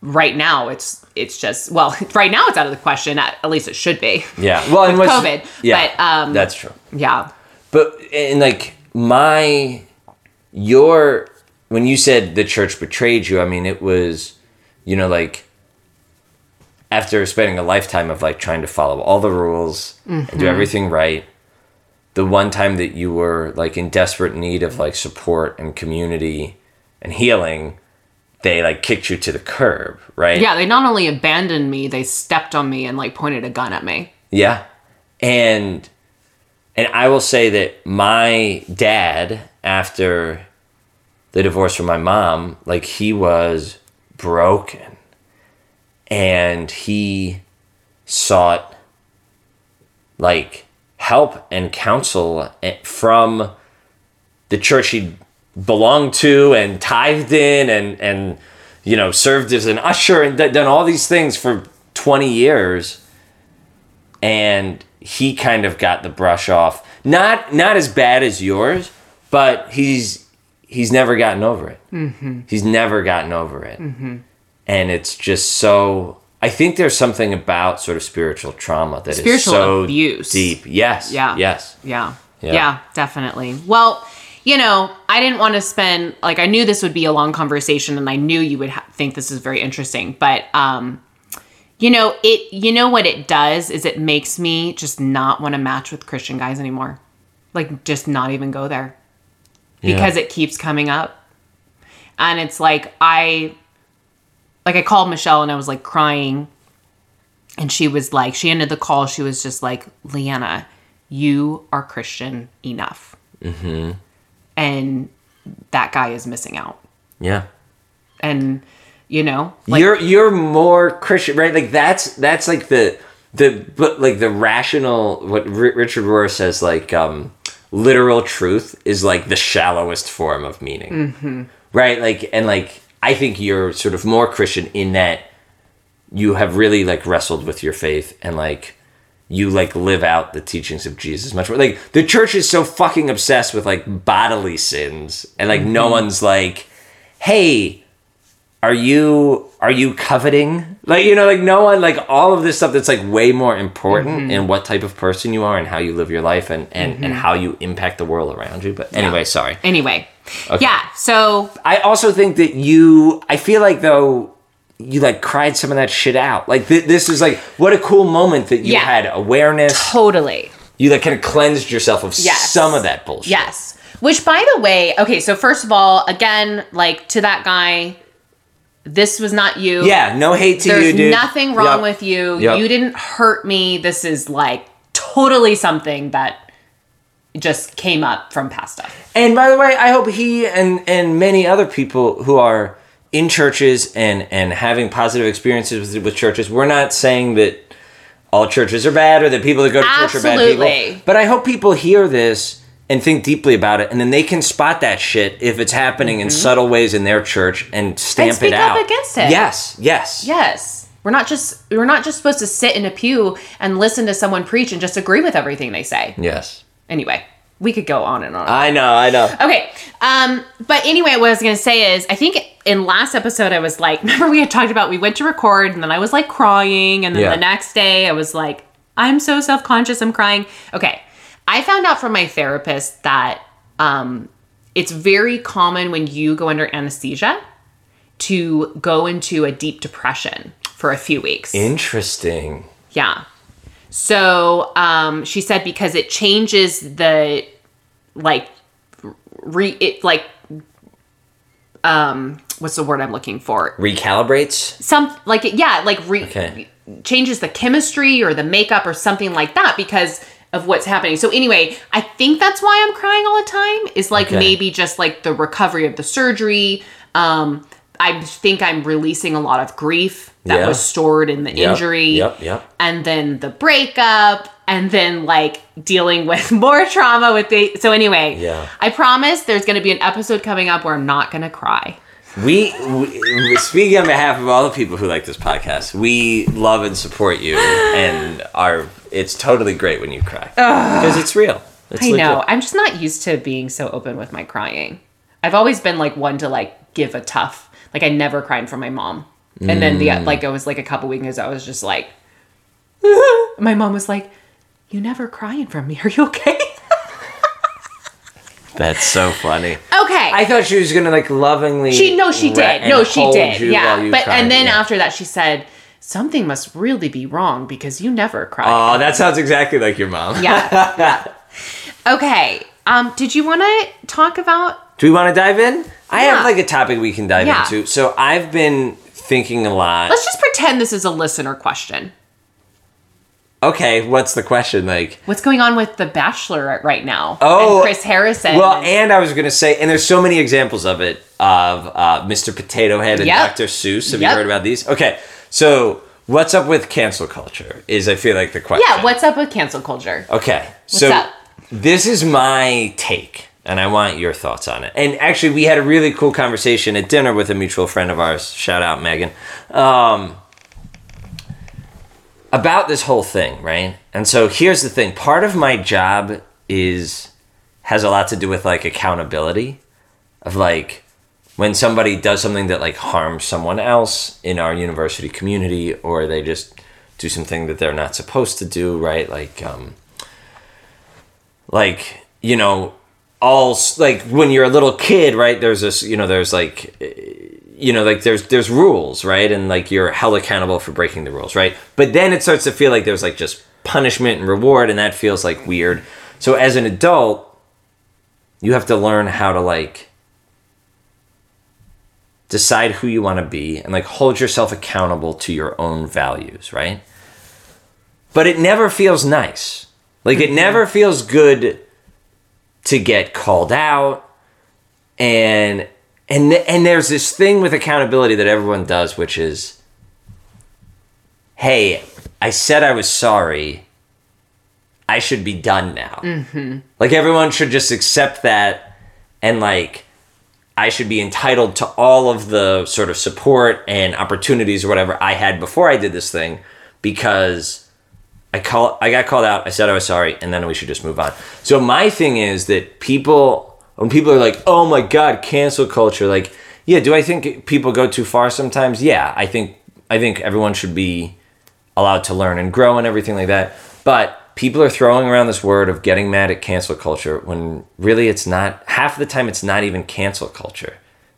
S1: right now. It's it's just well, right now it's out of the question. At, at least it should be.
S2: yeah well
S1: with COVID,
S2: yeah
S1: but, um,
S2: that's true
S1: Yeah.
S2: But and like my your when you said the church betrayed you, I mean it was you know like after spending a lifetime of like trying to follow all the rules and do mm-hmm. everything right, the one time that you were like in desperate need of like support and community and healing, they like kicked you to the curb, right?
S1: Yeah, they not only abandoned me, they stepped on me and like pointed a gun at me.
S2: Yeah. And and I will say that my dad after the divorce from my mom, like he was broken. And he sought like help and counsel eh, from the church he belonged to and tithed in and and you know served as an usher and done all these things for 20 years and he kind of got the brush off not not as bad as yours but he's he's never gotten over it mm-hmm. he's never gotten over it mm-hmm. and it's just so i think there's something about sort of spiritual trauma that is
S1: Spiritual
S2: so
S1: abuse.
S2: deep yes
S1: Yeah.
S2: yes
S1: Yeah.
S2: Yeah.
S1: yeah. definitely. Well, you know, I didn't want to spend like I knew this would be a long conversation and I knew you would ha- think this is very interesting, but um you know, it you know what it does is it makes me just not want to match with Christian guys anymore. Like just not even go there. Because it keeps coming up. And it's like I like I called Michelle and I was like crying and she was like she ended the call she was just like leanna you are christian enough mm-hmm. and that guy is missing out
S2: yeah
S1: and you know like
S2: you're you're more Christian, right? Like that's that's like the the but like the rational what R- Richard Rohr says like um literal truth is like the shallowest form of meaning, mm-hmm. right? Like and like I think you're sort of more Christian in that you have really like wrestled with your faith and like you like live out the teachings of Jesus much more. Like the church is so fucking obsessed with like bodily sins and like no mm-hmm. one's like, hey, are you are you coveting? Like you know like no one like all of this stuff that's like way more important mm-hmm. in what type of person you are and how you live your life and and, and mm-hmm. how you impact the world around you. But anyway sorry.
S1: Anyway. Yeah so
S2: i also think that you i feel like though you like cried some of that shit out. Like th- this is like what a cool moment that you
S1: Yeah.
S2: had awareness.
S1: Totally.
S2: You like kind of cleansed yourself of
S1: Yes.
S2: some of that bullshit.
S1: Yes. Which by the way okay so first of all again like to that guy this was not you
S2: yeah no hate to
S1: There's
S2: you dude There's
S1: nothing wrong
S2: Yep.
S1: with you.
S2: Yep.
S1: You didn't hurt me. This is like totally something that just came up from past stuff.
S2: And by the way, I hope he and and many other people who are in churches and and having positive experiences with, with churches. We're not saying that all churches are bad or that people that go to church are bad people. But I hope people hear this and think deeply about it, and then they can spot that shit if it's happening in subtle ways in their church and stamp
S1: Mm-hmm. speak
S2: it
S1: up
S2: out
S1: against it.
S2: Yes, yes,
S1: Yes. We're not just we're not just supposed to sit in a pew and listen to someone preach and just agree with everything they say.
S2: yes.
S1: Anyway, we could go on and on.
S2: I know, I know.
S1: Okay. Um, but anyway, what I was gonna say is I think in last episode I was like, remember we had talked about we went to record and then I was like crying, and then
S2: Yeah.
S1: the next day I was like, I'm so self-conscious, I'm crying. Okay. I found out from my therapist that um it's very common when you go under anesthesia to go into a deep depression for a few weeks.
S2: Interesting.
S1: Yeah. So um, she said because it changes the like re it like um what's the word I'm looking for?
S2: Recalibrates.
S1: Some like yeah like re
S2: Okay.
S1: changes the chemistry or the makeup or something like that because of what's happening. So anyway, I think that's why I'm crying all the time. Is like
S2: Okay.
S1: maybe just like the recovery of the surgery. Um, I think I'm releasing a lot of grief that
S2: Yeah.
S1: was stored in the
S2: Yep,
S1: injury.
S2: Yep, yep.
S1: And then the breakup, and then like dealing with more trauma with the. So anyway,
S2: Yeah.
S1: I promise there's going to be an episode coming up where I'm not going to cry.
S2: We, we speaking on behalf of all the people who like this podcast, we love and support you, and are. It's totally great when you cry because it's real. It's
S1: I
S2: legit.
S1: know. I'm just not used to being so open with my crying. I've always been like one to like give a tough. Like I never cried for my mom. And then the
S2: Mm.
S1: like it was like a couple weekends I was just like my mom was like, You never crying from me. Are you okay?
S2: That's so funny.
S1: okay.
S2: I thought she was gonna like lovingly.
S1: she no, she
S2: ra-
S1: did. No, she did. Yeah. But
S2: cried,
S1: and then
S2: yeah.
S1: after that she said, Something must really be wrong because you never cry.
S2: Oh, that sounds exactly like your mom.
S1: yeah. Okay. Um, did you wanna talk about
S2: Do we want to dive in? I
S1: Yeah.
S2: have like a topic we can dive
S1: Yeah.
S2: into. So I've been thinking a lot.
S1: let's just pretend this is a listener question.
S2: Okay, what's the question? Like,
S1: What's going on with The Bachelor right now?
S2: Oh,
S1: and Chris Harrison.
S2: well, and I was gonna say, and there's so many examples of it of uh, Mr. Potato Head and
S1: Yep.
S2: Dr. Seuss. Have
S1: Yep.
S2: you heard about these? Okay, so what's up with cancel culture? Is I feel like the question.
S1: yeah, what's up with cancel culture?
S2: Okay, so
S1: up?
S2: this is my take, and I want your thoughts on it. And actually, we had a really cool conversation at dinner with a mutual friend of ours. Shout out Megan. Um, about this whole thing, right? And so here's the thing: part of my job is has a lot to do with like accountability, of like when somebody does something that like harms someone else in our university community, or they just do something that they're not supposed to do, right? Like, um, like you know all like when you're a little kid right there's this you know there's like you know like there's there's rules right? And like you're held accountable for breaking the rules right? But then it starts to feel like there's like just punishment and reward and that feels like weird. So as an adult you have to learn how to like decide who you want to be and like hold yourself accountable to your own values right? But it never feels nice. Like it mm-hmm. never feels good to get called out and and and there's this thing with accountability that everyone does which is hey i said i was sorry i should be done now mm-hmm. like everyone should just accept that and like i should be entitled to all of the sort of support and opportunities or whatever i had before i did this thing because I call I got called out. I said I was sorry, and then we should just move on. So my thing is that people when people are like, "Oh my god, cancel culture," like, yeah, do I think people go too far sometimes? Yeah, I think I think everyone should be allowed to learn and grow and everything like that. But people are throwing around this word of getting mad at cancel culture when really it's not half the time it's not even cancel culture.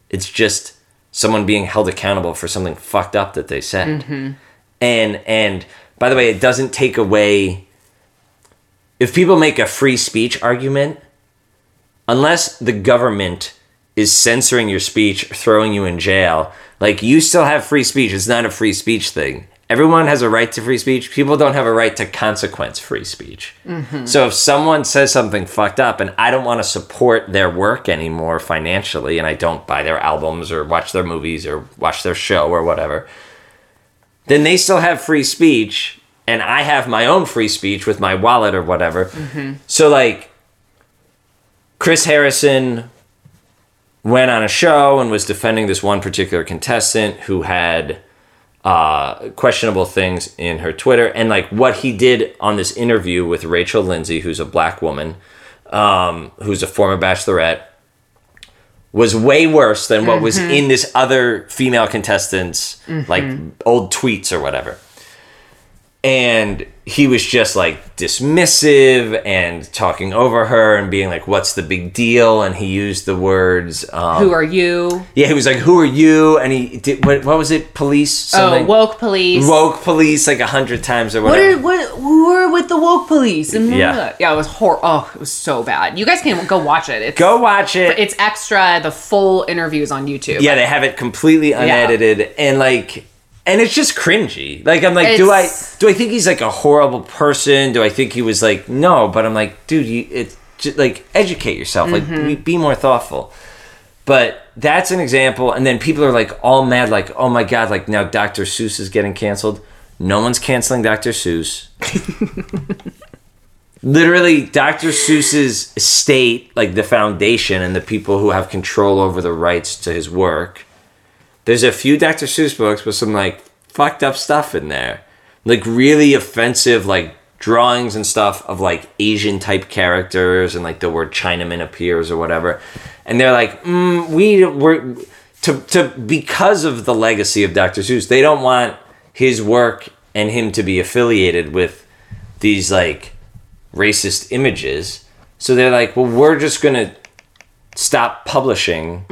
S2: It's just someone being held accountable for something fucked up that they said. Mm-hmm. And and by the way, it doesn't take away if people make a free speech argument, unless the government is censoring your speech or throwing you in jail, like you still have free speech. It's not a free speech thing. Everyone has a right to free speech. People don't have a right to consequence free speech. Mm-hmm. So if someone says something fucked up and I don't want to support their work anymore financially and I don't buy their albums or watch their movies or watch their show or whatever, then they still have free speech and I have my own free speech with my wallet or whatever. Mm-hmm. So like Chris Harrison went on a show and was defending this one particular contestant who had uh, questionable things in her Twitter. And like what he did on this interview with Rachel Lindsay, who's a black woman, um, who's a former bachelorette, was way worse than what was in this other female contestant's like old tweets or whatever. And he was just like dismissive and talking over her and being like, "What's the big deal?" And he used the words, um,
S1: Who are you?
S2: yeah, he was like, "Who are you?" And he did what? What was it? Police?
S1: Oh, woke police.
S2: woke police like a hundred times or
S1: What
S2: whatever.
S1: are what? Who are with the woke police? And
S2: Yeah.
S1: yeah, it was hor. Oh, it was so bad. You guys can go watch it. It's
S2: Go watch it.
S1: it's extra. The full interviews on YouTube.
S2: yeah, they have it completely unedited and like, and it's just cringy. Like I'm like, do I do I think he's like a horrible person? Do I think he was like no? But I'm like, dude, you it's just like educate yourself. Like mm-hmm. be, be more thoughtful. But that's an example. And then people are like all mad, like, oh my god, like now Dr. Seuss is getting canceled. No one's canceling Dr. Seuss. Literally, Dr. Seuss's estate, like the foundation and the people who have control over the rights to his work. There's a few Dr. Seuss books with some like fucked up stuff in there. Like really offensive, like drawings and stuff of like Asian type characters and like the word Chinaman appears or whatever. And they're like, mm, we were to to because of the legacy of Dr. Seuss, they don't want his work and him to be affiliated with these like racist images. So they're like, well, we're just gonna stop publishing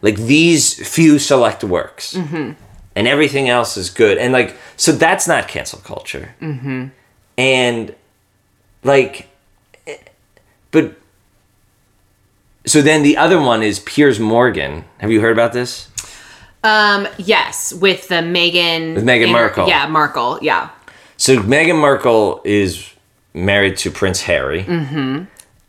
S2: like these few select works, and everything else is good. And like, so that's not cancel culture. And like, eh, but so then the other one is Piers Morgan. Have you heard about this?
S1: Um, yes, with the Meghan
S2: With Meghan Markle.
S1: Yeah, Markle. Yeah.
S2: So Meghan Markle is married to Prince Harry,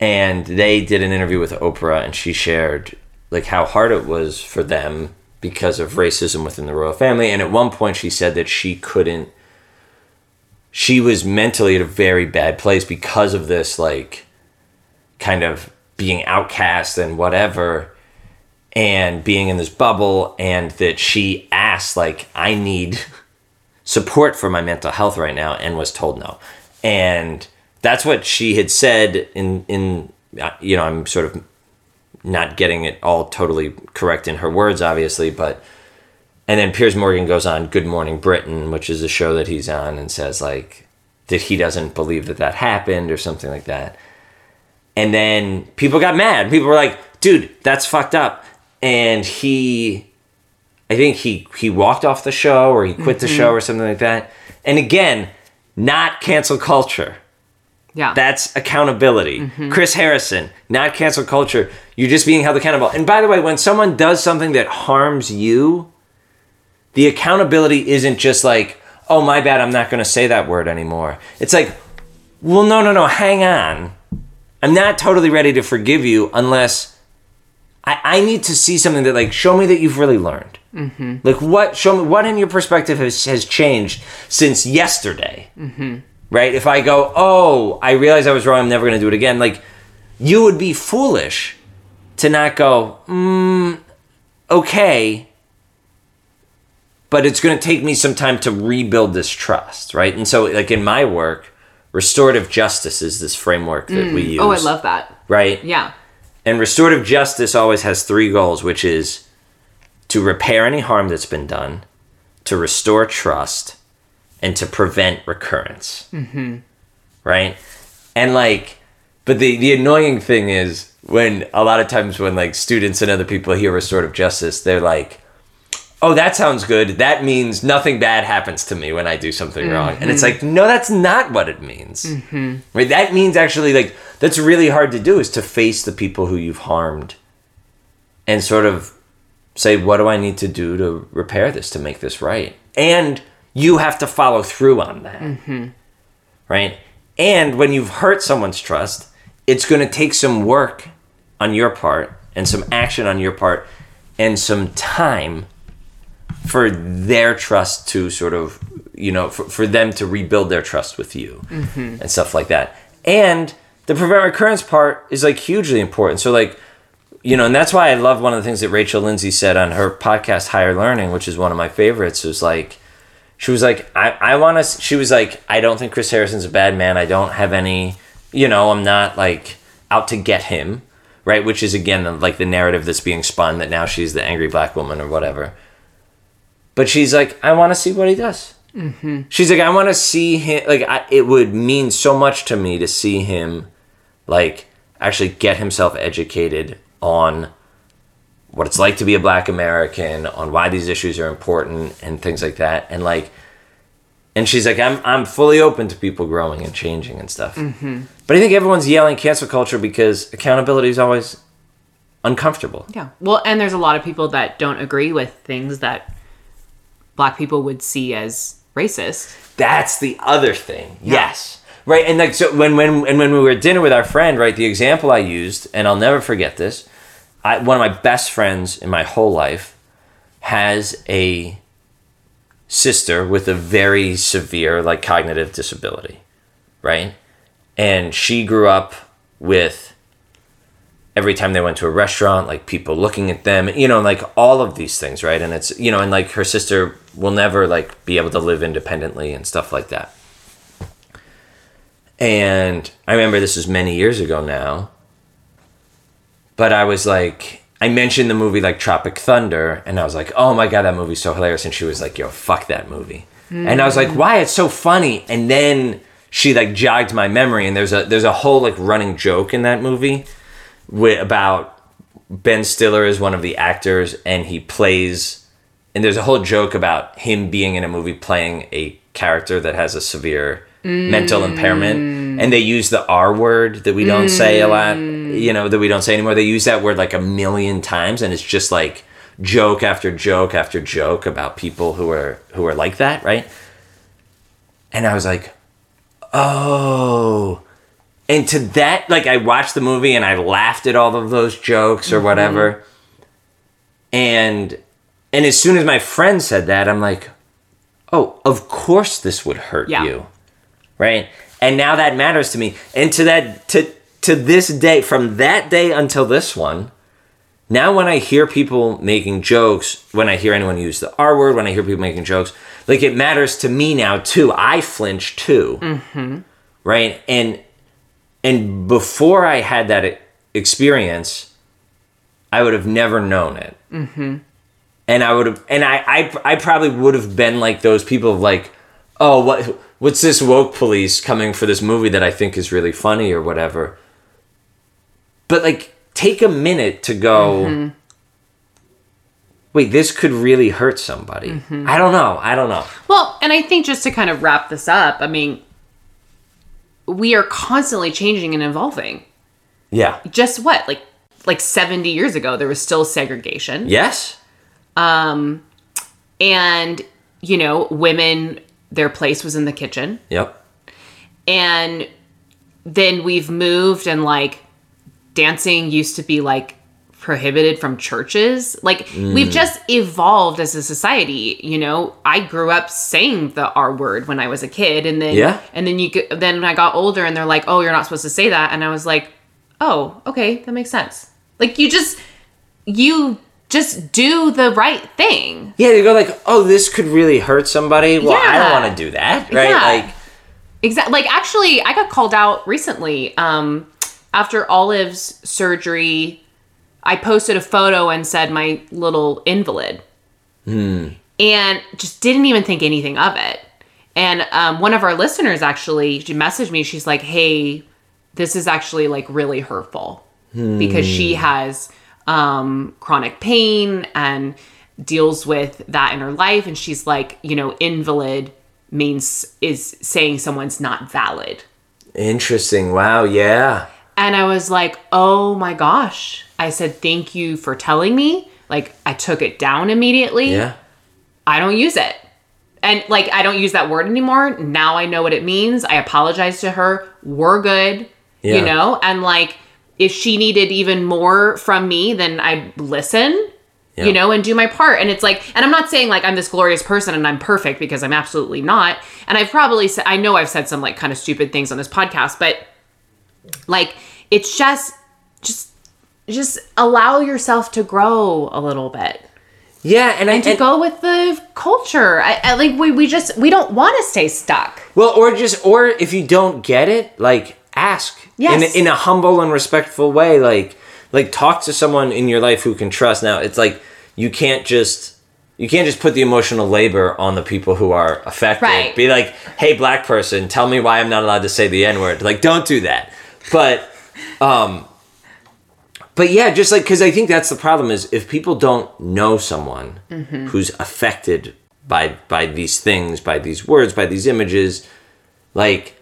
S2: and they did an interview with Oprah, and she shared like how hard it was for them because of racism within the royal family. And at one point, she said that she couldn't. She was mentally at a very bad place because of this, like, kind of being outcast and whatever and being in this bubble and that she asked like i need support for my mental health right now and was told no and that's what she had said in in uh, you know i'm sort of not getting it all totally correct in her words obviously but and then piers morgan goes on good morning britain which is a show that he's on and says like that he doesn't believe that that happened or something like that and then people got mad people were like dude that's fucked up and he I think he he walked off the show or he quit the show or something like that. And again, not cancel culture.
S1: Yeah.
S2: That's accountability. Chris Harrison, not cancel culture. You're just being held accountable. And by the way, when someone does something that harms you, the accountability isn't just like, "Oh, my bad, I'm not going to say that word anymore." It's like, "Well, no, no, no, hang on. I'm not totally ready to forgive you unless I, I need to see something that like show me that you've really learned. Mm-hmm. Like what show me what in your perspective has has changed since yesterday. Mm-hmm. Right? If I go, oh, I realize I was wrong. I'm never going to do it again. Like you would be foolish to not go, mm, okay, but it's going to take me some time to rebuild this trust, right? And so, like in my work, restorative justice is this framework that we use.
S1: oh, I love that.
S2: right?
S1: Yeah.
S2: And restorative justice always has three goals, which is to repair any harm that's been done, to restore trust, and to prevent recurrence. Mm-hmm. Right? And like, but the, the annoying thing is when a lot of times when like students and other people hear restorative justice, they're like, oh, that sounds good. That means nothing bad happens to me when I do something wrong. And it's like, no, that's not what it means. Right? That means actually, like, that's really hard to do is to face the people who you've harmed and sort of say, what do I need to do to repair this, to make this right? And you have to follow through on that. Mm-hmm. Right? And when you've hurt someone's trust, it's going to take some work on your part and some action on your part and some time for their trust to sort of you know for, for them to rebuild their trust with you mm-hmm. and stuff like that and the prevent recurrence part is like hugely important so like you know and that's why i love one of the things that rachel lindsay said on her podcast higher learning which is one of my favorites was like she was like i, I want to she was like i don't think chris harrison's a bad man i don't have any you know i'm not like out to get him right which is again like the narrative that's being spun that now she's the angry black woman or whatever but she's like, I want to see what he does. Mm-hmm. She's like, I want to see him. Like, I, it would mean so much to me to see him, like, actually get himself educated on what it's like to be a black American, on why these issues are important, and things like that. And like, and she's like, I'm I'm fully open to people growing and changing and stuff. Mm-hmm. But I think everyone's yelling cancel culture because accountability is always uncomfortable.
S1: Yeah. Well, and there's a lot of people that don't agree with things that black people would see as racist.
S2: That's the other thing. Yes. Right. And like so when when and when we were at dinner with our friend, right, the example I used, and I'll never forget this, I one of my best friends in my whole life has a sister with a very severe like cognitive disability. Right? And she grew up with every time they went to a restaurant, like people looking at them, you know, like all of these things, right? And it's, you know, and like her sister will never like be able to live independently and stuff like that. And I remember this was many years ago now, but I was like, I mentioned the movie like Tropic Thunder, and I was like, oh my God, that movie's so hilarious. And she was like, yo, fuck that movie. And I was like, why? It's so funny. And then she like jogged my memory, and there's a there's a whole like running joke in that movie with about Ben Stiller is one of the actors and he plays and there's a whole joke about him being in a movie playing a character that has a severe mental impairment. And they use the R word that we don't say a lot mm. you know that we don't say anymore. They use that word like a million times and it's just like joke after joke after joke about people who are who are like that right? And I was like oh. And to that like i watched the movie and i laughed at all of those jokes or mm-hmm. whatever. And and as soon as my friend said that i'm like oh of course this would hurt
S1: Yeah.
S2: you right? And now that matters to me. And to that to to this day from that day until this one now when i hear people making jokes when i hear anyone use the r word when i hear people making jokes like it matters to me now too. I flinch too. Right? And and before I had that experience, I would have never known it. Mm-hmm. And I would have, and I, I, I probably would have been like those people of like, oh, what, what's this woke police coming for this movie that I think is really funny or whatever. But like, take a minute to go. Wait, this could really hurt somebody. I don't know. I don't know.
S1: Well, and I think just to kind of wrap this up, I mean, we are constantly changing and evolving.
S2: Yeah.
S1: Just what, like like 70 years ago, there was still segregation.
S2: Yes.
S1: Um and, you know, women, their place was in the kitchen.
S2: Yep.
S1: And then we've moved and like dancing used to be like prohibited from churches. Like we've mm. just evolved as a society, you know. I grew up saying the R word when I was a kid and then
S2: Yeah.
S1: and then you then I got older and they're like, "Oh, you're not supposed to say that." And I was like, "Oh, okay, that makes sense." Like you just you just do the right thing.
S2: Yeah, you go like, oh, this could really hurt somebody. Well, I don't want to do that, right?
S1: Yeah.
S2: Like,
S1: Exactly. Like actually, I got called out recently um, after Olive's surgery. I posted a photo and said my little invalid, and just didn't even think anything of it. And um, one of our listeners actually, she messaged me. She's like, "Hey, this is actually like really hurtful because she has um, chronic pain and deals with that in her life." And she's like, "You know, invalid means is saying someone's not valid."
S2: interesting. Wow. Yeah.
S1: And I was like, oh my gosh. I said, thank you for telling me. Like, I took it down immediately.
S2: Yeah.
S1: I don't use it. And like, I don't use that word anymore. Now I know what it means. I apologize to her. We're good,
S2: Yeah.
S1: you know? And like, if she needed even more from me, then I'd listen,
S2: Yeah.
S1: you know, and do my part. And it's like, and I'm not saying like I'm this glorious person and I'm perfect because I'm absolutely not. And I've probably said, I know I've said some like kind of stupid things on this podcast, but like, it's just, just, just allow yourself to grow a little bit
S2: Yeah. And, I
S1: and to
S2: and-
S1: go with the culture. I, I like we we just we don't want to stay stuck.
S2: well, or just, or if you don't get it, like ask
S1: Yes.
S2: in, a, in a humble and respectful way. Like, like talk to someone in your life who can trust. Now, it's like you can't just. You can't just put the emotional labor on the people who are affected.
S1: Right.
S2: Be like, "Hey, black person, tell me why I'm not allowed to say the N word." Like, don't do that. But um, but yeah, just like because I think that's the problem is if people don't know someone who's affected by by these things, by these words, by these images, like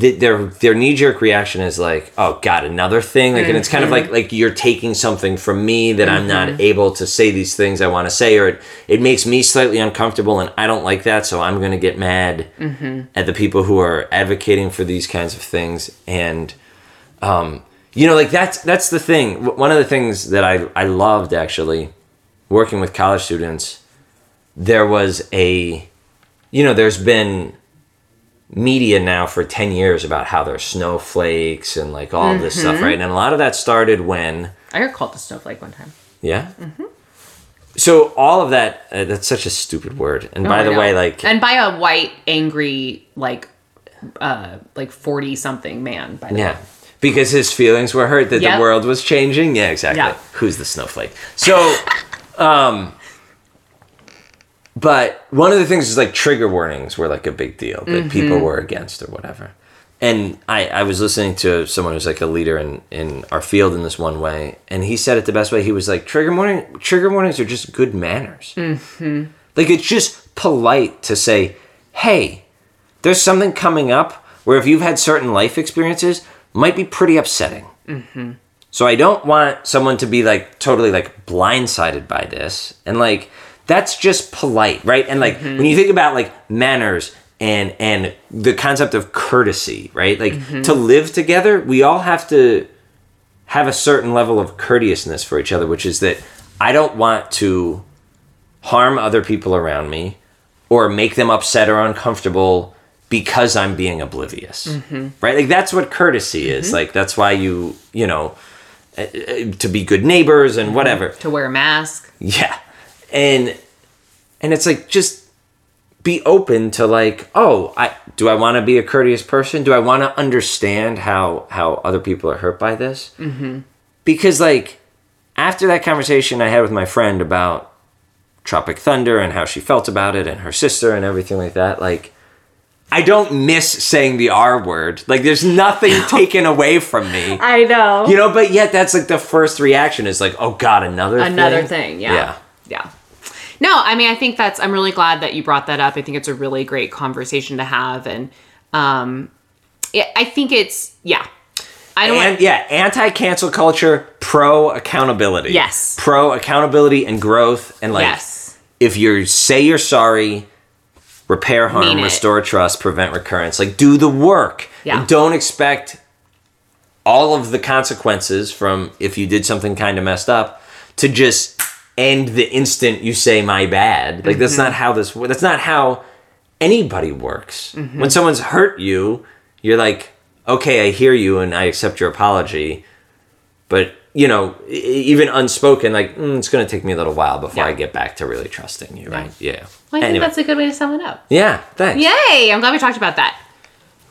S2: their their knee jerk reaction is like, oh god, another thing. Like, and it's kind of
S1: Mm-hmm.
S2: like like you're taking something from me that I'm not able to say these things I want to say, or it, it makes me slightly uncomfortable, and I don't like that, so I'm gonna get mad
S1: Mm-hmm.
S2: at the people who are advocating for these kinds of things, and um, you know, like that's that's the thing. One of the things that I I loved actually working with college students, there was a, you know, there's been media now for 10 years about how there's snowflakes and like all this stuff, right? And a lot of that started when,
S1: I got called a snowflake one time.
S2: yeah. So all of that, uh, that's such a stupid word. And by
S1: Oh, I
S2: the
S1: know.
S2: way, like,
S1: and by a white, angry, like, uh, like forty something man. By the
S2: yeah.
S1: way,
S2: Because his feelings were hurt that
S1: Yep.
S2: the world was changing. Yeah, exactly.
S1: Yeah.
S2: Who's the snowflake? So, um, but one of the things is like trigger warnings were like a big deal that
S1: Mm-hmm.
S2: people were against or whatever. And I, I was listening to someone who's like a leader in, in our field in this one way, and he said it the best way. He was like, trigger warning, trigger warnings are just good manners.
S1: Mm-hmm.
S2: Like it's just polite to say, hey, there's something coming up where if you've had certain life experiences, might be pretty upsetting. So I don't want someone to be like totally like blindsided by this. And like that's just polite, right? And like when you think about like manners and and the concept of courtesy, right? Like to live together, we all have to have a certain level of courteousness for each other, which is that I don't want to harm other people around me or make them upset or uncomfortable because I'm being oblivious. Right? Like that's what courtesy is. Like that's why you, you know, uh, uh, to be good neighbors and whatever.
S1: to wear a mask.
S2: Yeah. And and it's like just be open to like, oh, I do I want to be a courteous person? Do I want to understand how how other people are hurt by this? Mm-hmm. Because like after that conversation I had with my friend about Tropic Thunder and how she felt about it and her sister and everything like that, like I don't miss saying the R word. Like there's nothing taken away from me.
S1: I know.
S2: You know, but yet that's like the first reaction is like, oh god, another
S1: Another
S2: thing.
S1: thing. Yeah.
S2: Yeah.
S1: Yeah. No, I mean, I think that's, I'm really glad that you brought that up. I think it's a really great conversation to have. And um, yeah, I think it's, yeah. I don't
S2: And
S1: want,
S2: yeah, anti cancel culture, pro accountability.
S1: Yes.
S2: Pro accountability and growth and like
S1: yes.
S2: if you say you're sorry, repair harm, restore trust, prevent recurrence. Like do the work.
S1: Yeah.
S2: And don't expect all of the consequences from if you did something kind of messed up to just end the instant you say my bad. Like that's not how this that's not how anybody works. When someone's hurt you, you're like, "Okay, I hear you and I accept your apology." But, you know, even unspoken like, mm, it's going to take me a little while before
S1: Yeah.
S2: I get back to really trusting you, right? Yeah.
S1: Well, I
S2: Anyway.
S1: think that's a good way to sum it up.
S2: Yeah, thanks.
S1: Yay! I'm glad we talked about that.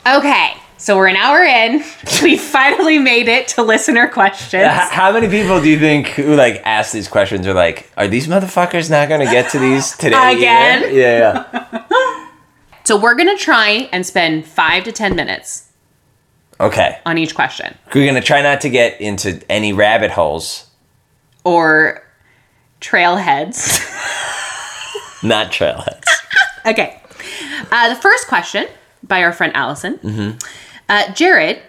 S1: Okay. So we're an hour in. we finally made it to listener questions.
S2: How many people do you think who like ask these questions are like, are these motherfuckers not going to get to these today? either?"
S1: Again?
S2: Yeah, yeah.
S1: So we're going to try and spend five to 10 minutes
S2: Okay.
S1: on each question
S2: We're going to try not to get into any rabbit holes,
S1: or trailheads.
S2: not trailheads.
S1: Okay. Uh, the first question by our friend Allison.
S2: Mm-hmm.
S1: Uh, Jared,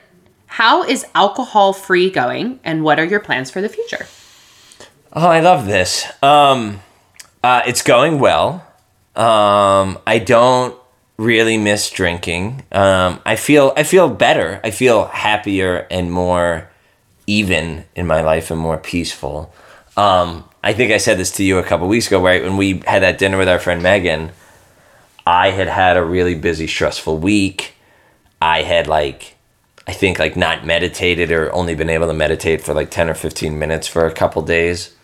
S1: how is alcohol free going and what are your plans for the future?
S2: Oh, I love this. Um, uh, it's going well. Um, I don't really miss drinking. Um, I feel I feel better. I feel happier and more even in my life and more peaceful. Um, I think I said this to you a couple weeks ago, right? When we had that dinner with our friend Megan, I had had a really busy, stressful week. I had like, I think like not meditated or only been able to meditate for like 10 or 15 minutes for a couple days.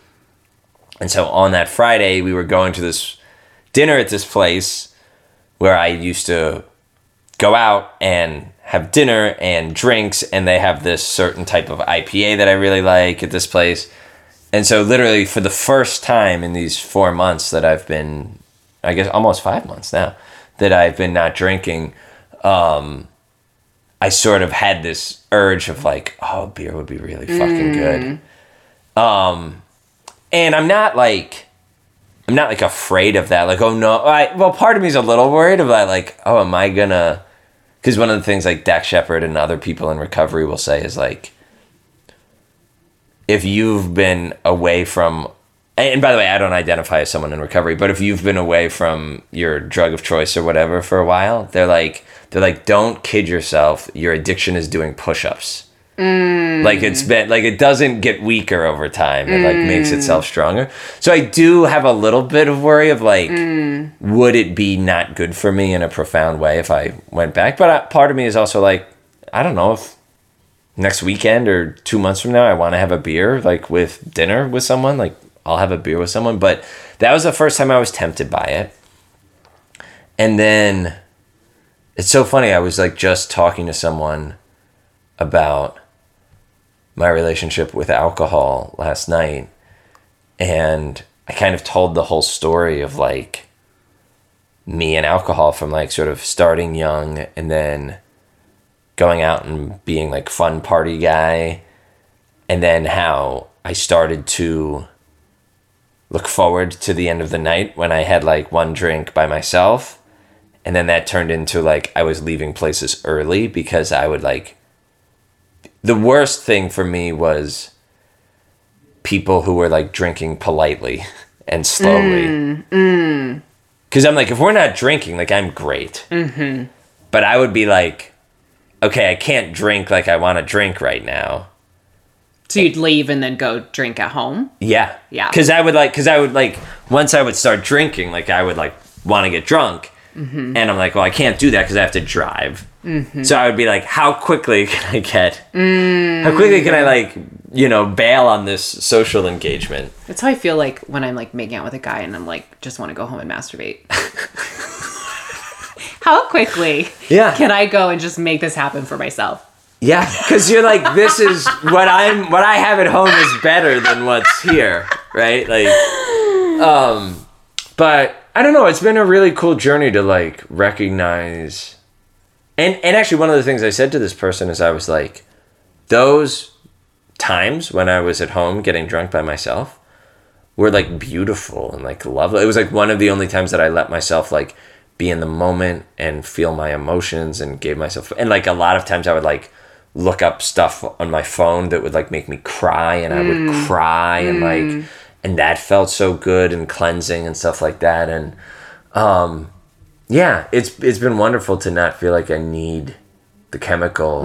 S2: And so on that Friday, we were going to this dinner at this place where I used to go out and have dinner and drinks, and they have this certain type of IPA that I really like at this place. And so, literally, for the first time in these four months that I've been, I guess almost five months now, that I've been not drinking, um, I sort of had this urge of like, oh, beer would be really fucking good. Um, and I'm not like, I'm not like afraid of that. Like, oh no, I well, part of me is a little worried about like, oh, am I gonna because one of the things like Dax Shepard and other people in recovery will say is like, if you've been away from, and by the way, I don't identify as someone in recovery, but if you've been away from your drug of choice or whatever for a while, they're like, they're like, don't kid yourself. Your addiction is doing push-ups. Mm. Like it's been like it doesn't get weaker over time. It like makes mm. itself stronger. So I do have a little bit of worry of like, mm. would it be not good for me in a profound way if I went back? But uh, part of me is also like, I don't know if next weekend or two months from now I want to have a beer like with dinner with someone. Like I'll have a beer with someone. But that was the first time I was tempted by it. And then it's so funny. I was like just talking to someone about my relationship with alcohol last night and I kind of told the whole story of like me and alcohol from like sort of starting young and then going out and being like fun party guy and then how I started to look forward to the end of the night when I had like one drink by myself and then that turned into like I was leaving places early because I would like the worst thing for me was people who were like drinking politely and slowly. Because I'm like, if we're not drinking, like I'm great. Mm-hmm. But I would be like, okay, I can't drink like I want to drink right now.
S1: So you'd leave and then go drink at home.
S2: Yeah.
S1: Yeah.
S2: Because I would like, because I would like, once I would start drinking, like I would like want to get drunk.
S1: Mm-hmm.
S2: And I'm like, well, I can't do that because I have to drive. So I would be like, how quickly can I get,
S1: Mm.
S2: how quickly can I like, you know, bail on this social engagement?
S1: That's how I feel like when I'm like making out with a guy and I'm like just want to go home and masturbate. how quickly
S2: Yeah.
S1: can I go and just make this happen for myself?
S2: Yeah, because you're like, this is what I'm, what I have at home is better than what's here, right? Like, um, but I don't know. It's been a really cool journey to like recognize, and and actually one of the things I said to this person is I was like, those times when I was at home getting drunk by myself were like beautiful and like lovely. It was like one of the only times that I let myself like be in the moment and feel my emotions and gave myself and like a lot of times I would like look up stuff on my phone that would like make me cry and I would hmm. cry and like hmm. And that felt so good and cleansing and stuff like that and um yeah it's it's been wonderful to not feel like I need the chemical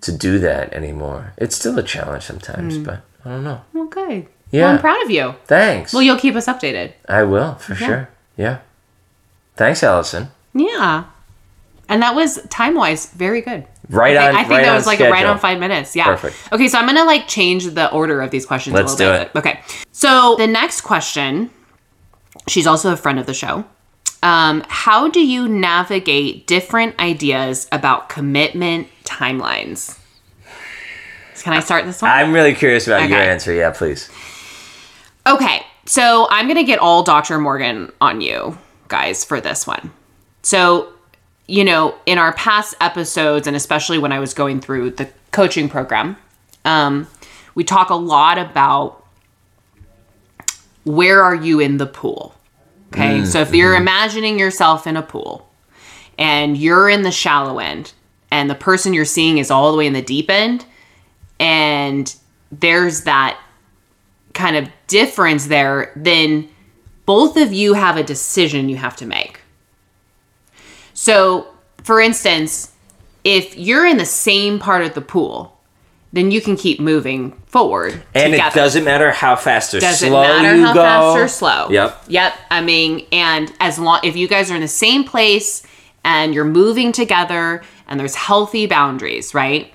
S2: to do that anymore. It's still a challenge sometimes, but I don't know.
S1: Okay.
S2: Yeah.
S1: Well, I'm proud of you.
S2: Thanks.
S1: Well, you'll keep us updated.
S2: I will for sure. Yeah. Thanks, Allison.
S1: Yeah. And that was time wise very good.
S2: Right
S1: I
S2: on.
S1: think, I think
S2: right
S1: that was like right on five minutes. Yeah.
S2: Perfect.
S1: Okay, so I'm gonna like change the order of these questions
S2: Let's
S1: a little
S2: do
S1: bit. Okay. So the next question, she's also a friend of the show. Um, how do you navigate different ideas about commitment timelines? Can I start this one?
S2: I'm really curious about your answer. Yeah, please.
S1: Okay, so I'm gonna get all Dr. Morgan on you guys for this one. So, you know, in our past episodes, and especially when I was going through the coaching program, um, we talk a lot about where are you in the pool. Okay, so if you're imagining yourself in a pool and you're in the shallow end, and the person you're seeing is all the way in the deep end, and there's that kind of difference there, then both of you have a decision you have to make. So, for instance, if you're in the same part of the pool, then you can keep moving forward.
S2: And it doesn't matter how fast or
S1: Doesn't
S2: slow
S1: matter
S2: you
S1: how
S2: go.
S1: fast or slow.
S2: Yep.
S1: Yep. I mean, and as long if you guys are in the same place and you're moving together and there's healthy boundaries, right?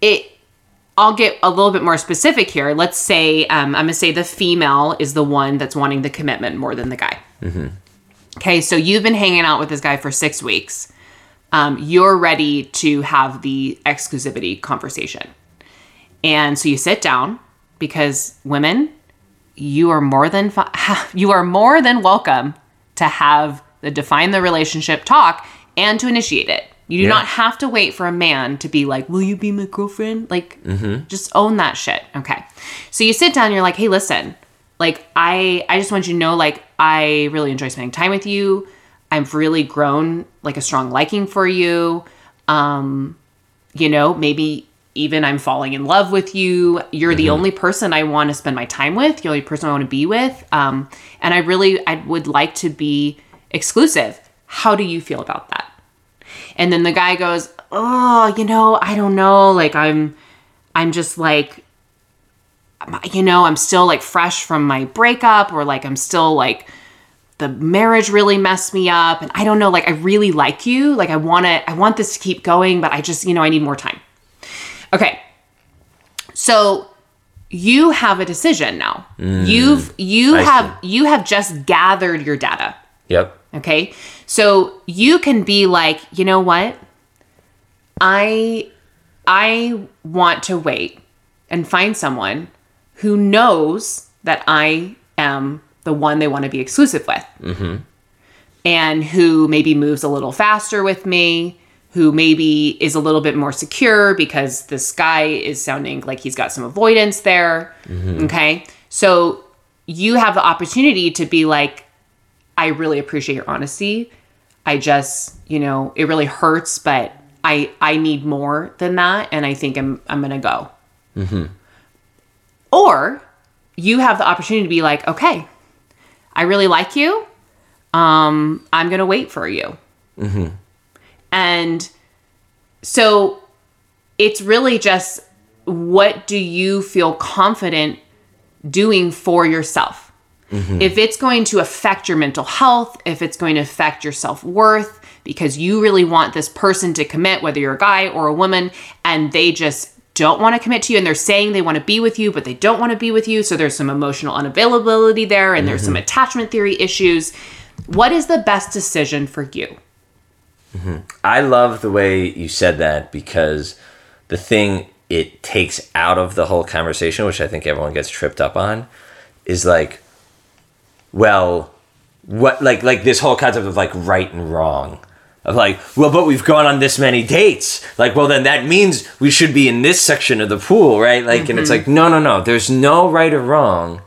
S1: It I'll get a little bit more specific here. Let's say um, I'm gonna say the female is the one that's wanting the commitment more than the guy. Okay, so you've been hanging out with this guy for six weeks. Um, you're ready to have the exclusivity conversation. And so you sit down because women, you are more than fi- you are more than welcome to have the define the relationship talk and to initiate it. You do
S2: Yeah.
S1: not have to wait for a man to be like, "Will you be my girlfriend?" Like, just own that shit. Okay. So you sit down. You're like, "Hey, listen, like I I just want you to know, like I really enjoy spending time with you. I've really grown like a strong liking for you. Um, you know, maybe even I'm falling in love with you. You're the only person I want to spend my time with. You're the only person I want to be with. Um, and I really, I would like to be exclusive. How do you feel about that? And then the guy goes, "Oh, you know, I don't know. Like I'm, I'm just like, you know, I'm still like fresh from my breakup, or like I'm still like." the marriage really messed me up. And i don't know like i really like you. Like i want to i want this to keep going but i just you know i need more time. Okay. So you have a decision now. Mm, You've you
S2: I
S1: have you have just gathered your data.
S2: Yep.
S1: okay? So you can be like you know what? I i want to wait and find someone who knows that i am the one they want to be exclusive with. Mm-hmm. And who maybe moves a little faster with me who maybe is a little bit more secure because this guy is sounding like he's got some avoidance there. Mm-hmm. Okay? So you have the opportunity to be like I really appreciate your honesty. I just, you know, it really hurts, but I I need more than that, and I think I'm I'm gonna go. Mm-hmm. Or you have the opportunity to be like, okay, I really like you. Um, I'm gonna wait for you. Mm-hmm. And so it's really just what do you feel confident doing for yourself? If it's going to affect your mental health, if it's going to affect your self worth, because you really want this person to commit, whether you're a guy or a woman, and they just don't want to commit to you and they're saying they want to be with you, but they don't want to be with you. So there's some emotional unavailability there and there's some mm-hmm. attachment theory issues. What is the best decision for you? Mm-hmm.
S2: I love the way you said that because the thing it takes out of the whole conversation, which I think everyone gets tripped up on, is like, well, what like like this whole concept of like right and wrong. Of like, well, but we've gone on this many dates. Like, well, then that means we should be in this section of the pool, right? Like, and it's like, no, no, no. There's no right or wrong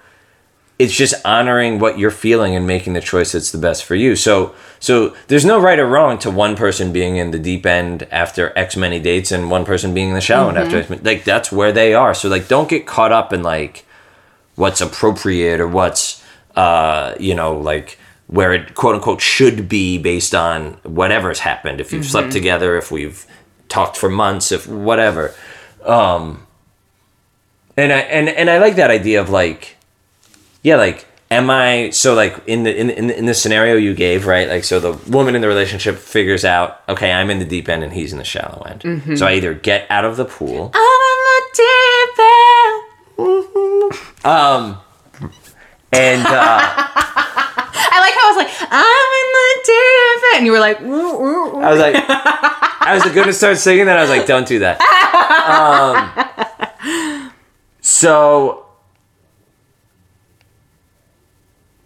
S2: it's just honoring what you're feeling and making the choice that's the best for you. So so there's no right or wrong to one person being in the deep end after X many dates and one person being in the shallow end after X many, like that's where they are. So like don't get caught up in like what's appropriate or what's uh you know like where it quote unquote should be based on whatever's happened. If you've slept together if we've talked for months if whatever. Um and I and and I like that idea of like yeah like am i so like in the in in, in the scenario you gave right like so the woman in the relationship figures out okay i'm in the deep end and he's in the shallow end.
S1: Mm-hmm.
S2: so i either get out of the pool.
S1: I'm in the deep end.
S2: um and uh
S1: like how I was like, I'm in the end. And you were like, "Ooh, ooh, ooh."
S2: i was like i was gonna start singing that i was like don't do that um so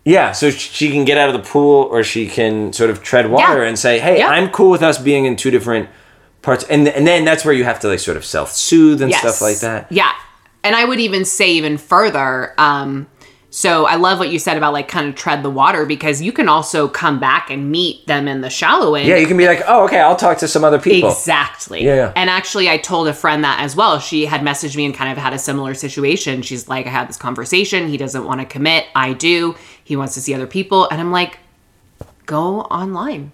S2: Yeah, so she can get out of the pool or she can sort of tread water
S1: Yeah.
S2: and say, "Hey,
S1: Yeah.
S2: I'm cool with us being in two different parts." And and then that's where you have to like sort of self-soothe and
S1: Yes.
S2: stuff like that.
S1: Yeah. And I would even say even further, um, so I love what you said about like kind of tread the water because you can also come back and meet them in the shallow end.
S2: Yeah, you can be like, "Oh, okay, I'll talk to some other people."
S1: Exactly.
S2: Yeah, yeah.
S1: And actually, I told a friend that as well. She had messaged me and kind of had a similar situation. She's like, I had this conversation. He doesn't want to commit. I do. He wants to see other people. And I'm like, go online.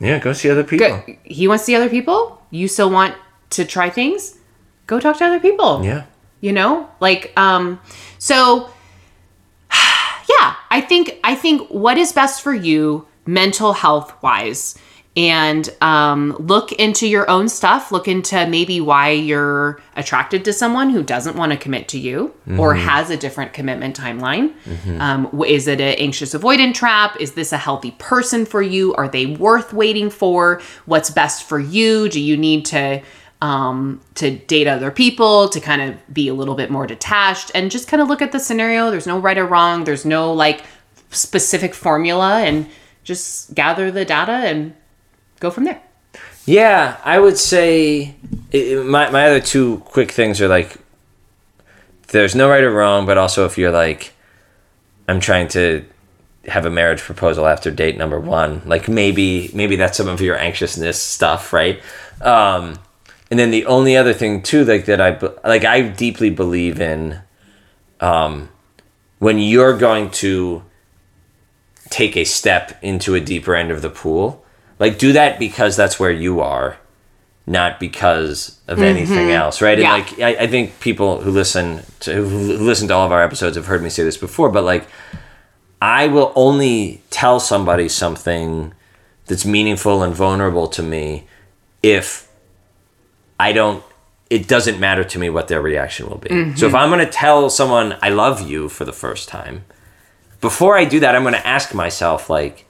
S2: Yeah, go see other people.
S1: Good. He wants to see other people. You still want to try things? Go talk to other people.
S2: Yeah.
S1: You know? Like, um, so yeah, I think I think what is best for you mental health wise and um, look into your own stuff look into maybe why you're attracted to someone who doesn't want to commit to you or has a different commitment timeline. Um, is it an anxious avoidant trap? Is this a healthy person for you? Are they worth waiting for? What's best for you? Do you need to um, to date other people, to kind of be a little bit more detached, and just kind of look at the scenario. There's no right or wrong. There's no like specific formula, and just gather the data and go from there.
S2: Yeah, I would say it, my my other two quick things are like there's no right or wrong, but also if you're like I'm trying to have a marriage proposal after date number one. Like maybe maybe that's some of your anxiousness stuff, right? Um, and then the only other thing too, like that I like I deeply believe in, um, when you're going to take a step into a deeper end of the pool, like do that because that's where you are, not because of anything else, right?
S1: Yeah.
S2: And like I, I think people who listen to who listen to all of our episodes have heard me say this before, but like I will only tell somebody something that's meaningful and vulnerable to me if I don't it doesn't matter to me what their reaction will be. So if I'm going to tell someone I love you for the first time, before I do that I'm going to ask myself like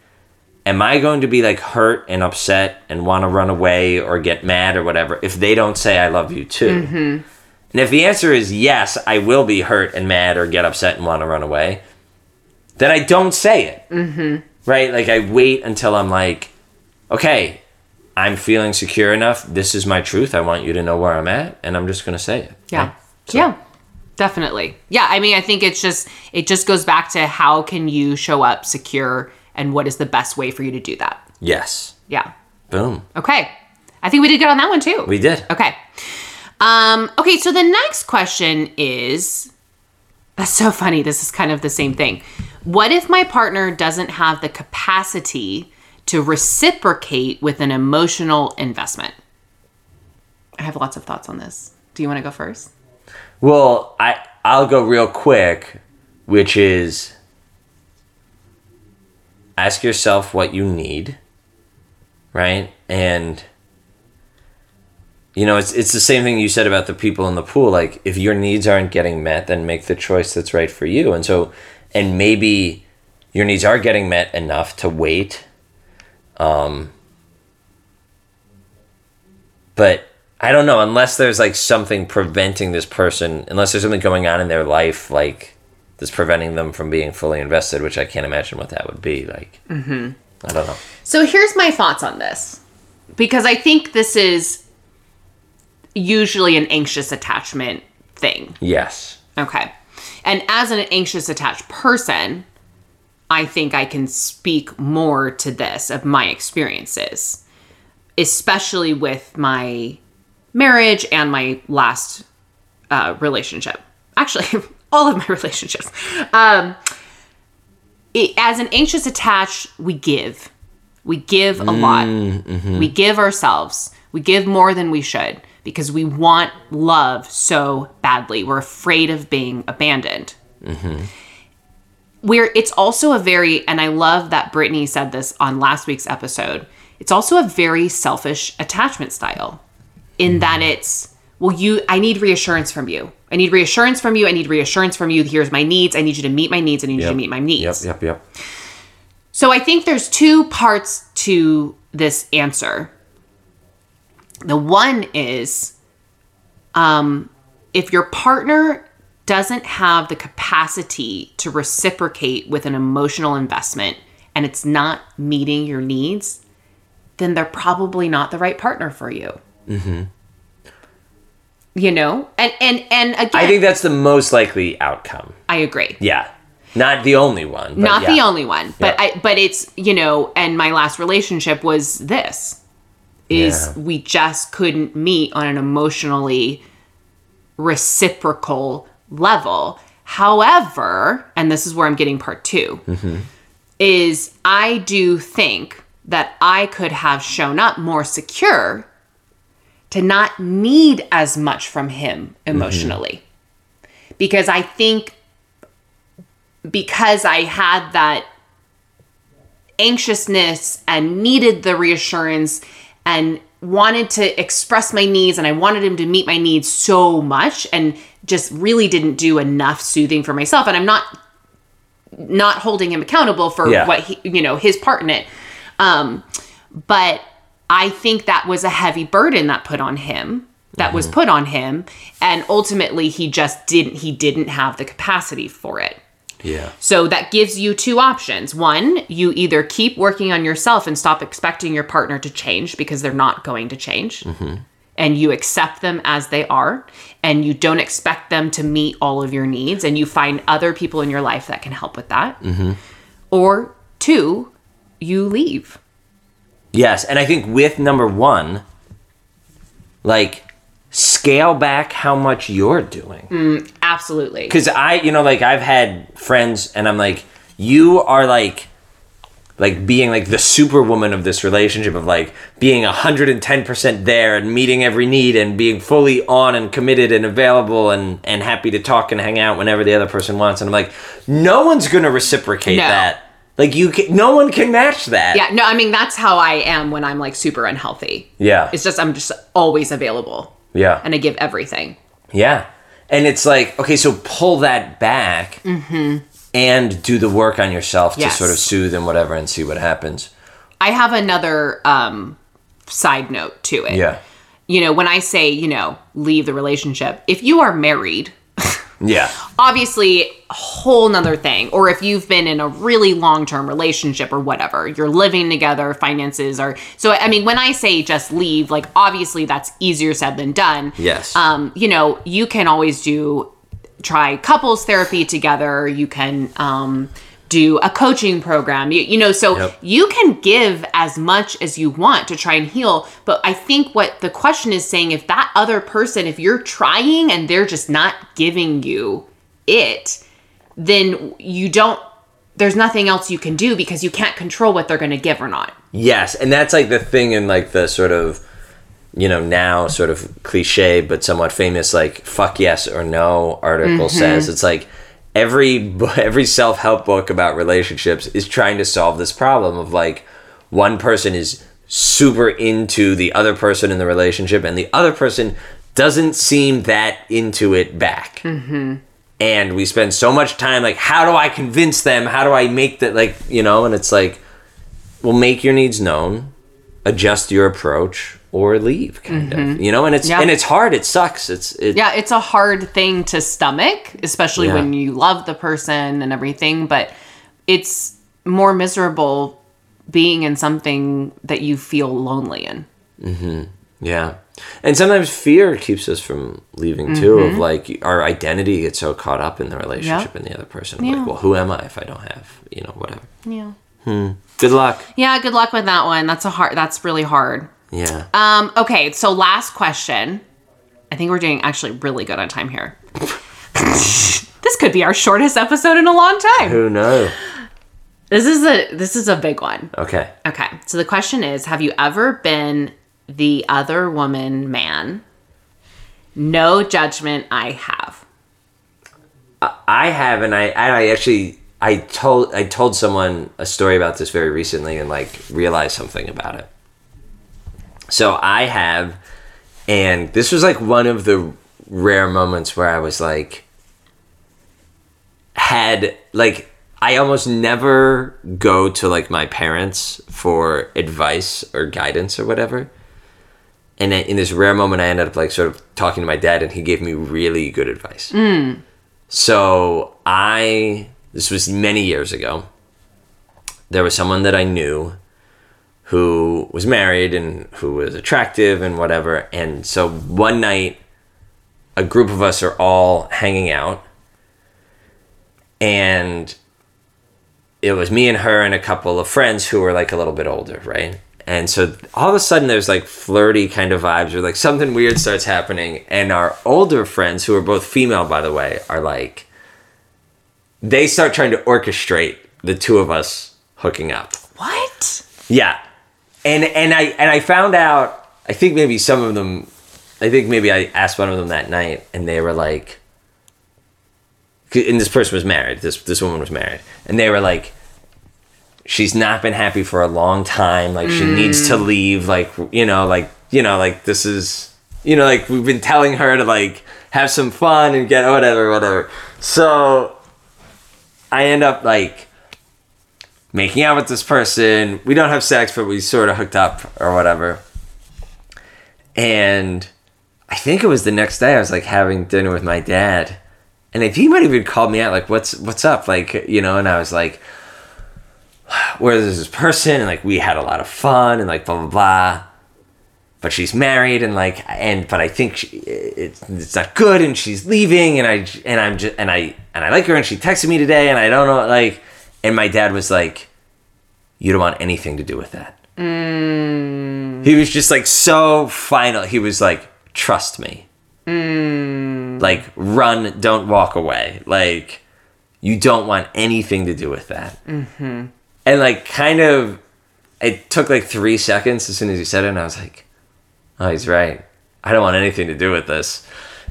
S2: am I going to be like hurt and upset and want to run away or get mad or whatever if they don't say I love you too? And if the answer is yes, I will be hurt and mad or get upset and want to run away, then I don't say it. Mm-hmm. Right? Like I wait until I'm like, okay, I'm feeling secure enough. This is my truth. I want you to know where I'm at, and I'm just going to say it.
S1: Yeah.
S2: right? So-
S1: Yeah. Definitely. Yeah, I mean I think it's just it just goes back to how can you show up secure and what is the best way for you to do that.
S2: Yes.
S1: Yeah.
S2: Boom.
S1: Okay. I think we did good on that one too.
S2: We did.
S1: Okay. Um, okay, so the next question is that's so funny. This is kind of the same thing. What if my partner doesn't have the capacity to reciprocate with an emotional investment? I have lots of thoughts on this. Do you want to go first?
S2: Well, I I'll go real quick, which is ask yourself what you need, right? And you know, it's it's the same thing you said about the people in the pool. Like, if your needs aren't getting met, then make the choice that's right for you. And so, and maybe your needs are getting met enough to wait. Um, but I don't know unless there's like something preventing this person, unless there's something going on in their life like that's preventing them from being fully invested, which I can't imagine what that would be. Like, mm-hmm. I don't know.
S1: So here's my thoughts on this because I think this is usually an anxious attachment thing.
S2: Yes.
S1: Okay. And as an anxious attached person, I think I can speak more to this of my experiences, especially with my marriage and my last uh, relationship. Actually, all of my relationships. Um, it, as an anxious attached, we give. We give a lot. We give ourselves. We give more than we should because we want love so badly. We're afraid of being abandoned. Where it's also a very, and I love that Brittany said this on last week's episode, it's also a very selfish attachment style in that it's, well, you, I need reassurance from you. I need reassurance from you. I need reassurance from you. Here's my needs. I need you to meet my needs. I need you to meet my needs.
S2: Yep. Yep. Yep.
S1: So I think there's two parts to this answer. The one is um, if your partner doesn't have the capacity to reciprocate with an emotional investment and it's not meeting your needs, then they're probably not the right partner for you. Mm-hmm. You know, and and and again,
S2: I think that's the most likely outcome.
S1: I agree.
S2: Yeah. Not the only one. but
S1: not
S2: yeah.
S1: the only one but
S2: Yeah.
S1: i but it's you know and my last relationship was this is
S2: Yeah.
S1: we just couldn't meet on an emotionally reciprocal level however and this is where i'm getting part 2
S2: Mm-hmm.
S1: is i do think that i could have shown up more secure to not need as much from him emotionally because i think because I had that anxiousness and needed the reassurance and wanted to express my needs and I wanted him to meet my needs so much and just really didn't do enough soothing for myself. And I'm not not holding him accountable for
S2: Yeah.
S1: what he you know his part in it. Um but I think that was a heavy burden that put on him that was put on him. And ultimately he just didn't he didn't have the capacity for it
S2: Yeah.
S1: so that gives you two options. One, you either keep working on yourself and stop expecting your partner to change because they're not going to change. Mm-hmm. And you accept them as they are, and you don't expect them to meet all of your needs, and you find other people in your life that can help with that. Mm-hmm. or two, you leave.
S2: Yes, and I think with number one, like scale back how much you're doing.
S1: Mm, absolutely.
S2: Because I, you know, like I've had friends, and I'm like, you are like, like being like the superwoman of this relationship of like being 110% there and meeting every need and being fully on and committed and available and and happy to talk and hang out whenever the other person wants and i'm like no one's gonna reciprocate
S1: No.
S2: that like you can no one can match that
S1: Yeah, no, I mean that's how I am when I'm like super unhealthy.
S2: yeah
S1: It's just I'm just always available
S2: yeah
S1: and I give everything.
S2: Yeah. And it's like, okay, so pull that back and do the work on yourself
S1: Mm-hmm. Yes.
S2: to sort of soothe and whatever and see what happens.
S1: I have another um side note to it.
S2: Yeah.
S1: You know, when I say, you know, leave the relationship, if you are married,
S2: Yeah.
S1: obviously whole nother thing. Or if you've been in a really long-term relationship or whatever you're living together finances are so i mean when i say just leave like obviously that's easier said than done.
S2: Yes.
S1: um you know you can always do try couples therapy together. You can um do a coaching program. You, you know so
S2: Yep.
S1: you can give as much as you want to try and heal. But i think what the question is saying if that other person if you're trying and they're just not giving you it then you don't there's nothing else you can do because you can't control what they're going to give or not
S2: Yes. And that's like the thing in like the sort of, you know, now sort of cliche but somewhat famous like fuck yes or no article
S1: Mm-hmm.
S2: says. It's like every every self-help book about relationships is trying to solve this problem of like one person is super into the other person in the relationship and the other person doesn't seem that into it back. Mm-hmm. And we spend so much time like, how do I convince them? How do I make that like, you know? And it's like, well, make your needs known, adjust your approach, or leave, kind of, you know. And it's
S1: Mm-hmm. Yeah.
S2: and it's hard. It sucks. It's it,
S1: yeah it's a hard thing to stomach especially
S2: Yeah.
S1: when you love the person and everything but it's more miserable being in something that you feel lonely in
S2: Yeah. And sometimes fear keeps us from leaving too,
S1: Mm-hmm.
S2: of like our identity gets so caught up in the relationship and the other person.
S1: Yeah.
S2: Like, well, who am I if I don't have, you know, whatever.
S1: yeah hmm.
S2: Good luck.
S1: yeah good luck with that one that's a hard that's really hard
S2: Yeah.
S1: um okay so last question i think we're doing actually really good on time here this could be our shortest episode in a long time
S2: who knows?
S1: this is a this is a big one
S2: Okay.
S1: Okay. So the question is Have you ever been the other woman man? No judgment, I have.
S2: I have, and I, I actually, I told, I told someone a story about this very recently, and like realized something about it. So I have, and this was like one of the rare moments where I was like, had like I almost never go to like my parents for advice or guidance or whatever. And then in this rare moment, I ended up like sort of talking to my dad, and he gave me really good advice. Hmm. So I, this was many years ago. There was someone that I knew who was married and who was attractive and whatever. And so one night, a group of us are all hanging out, and it was me and her and a couple of friends who were like a little bit older, right? And so all of a sudden there's like flirty kind of vibes or like something weird starts happening. And our older friends, who are both female, by the way, are like, they start trying to orchestrate the two of us hooking up.
S1: What?
S2: Yeah. And and I and I found out I think maybe some of them I think maybe I asked one of them that night and they were like and this person was married. This this woman was married. And they were like she's not been happy for a long time. Like she needs to mm. leave like you know like you know like this is you know like we've been telling her to like have some fun and get whatever whatever. So I end up like making out with this person. We don't have sex, but we sort of hooked up or whatever. And I think it was the next day I was like having dinner with my dad. And I think he might have even called me out, like, what's what's up? Like, you know, and I was like, where is this person? And like we had a lot of fun and like blah blah blah. But she's married and like and but I think she, it's it's not good and she's leaving and I and I'm just and I and I like her and she texted me today and I don't know like And my dad was like, "You don't want anything to do with that."
S1: Mm.
S2: He was just like so final. He was like, "Trust me."
S1: Mm.
S2: Like, run, don't walk away. Like, you don't want anything to do with that. Mm-hmm. And like, kind of, it took like three seconds as soon as he said it, and I was like, "Oh, he's right. I don't want anything to do with this."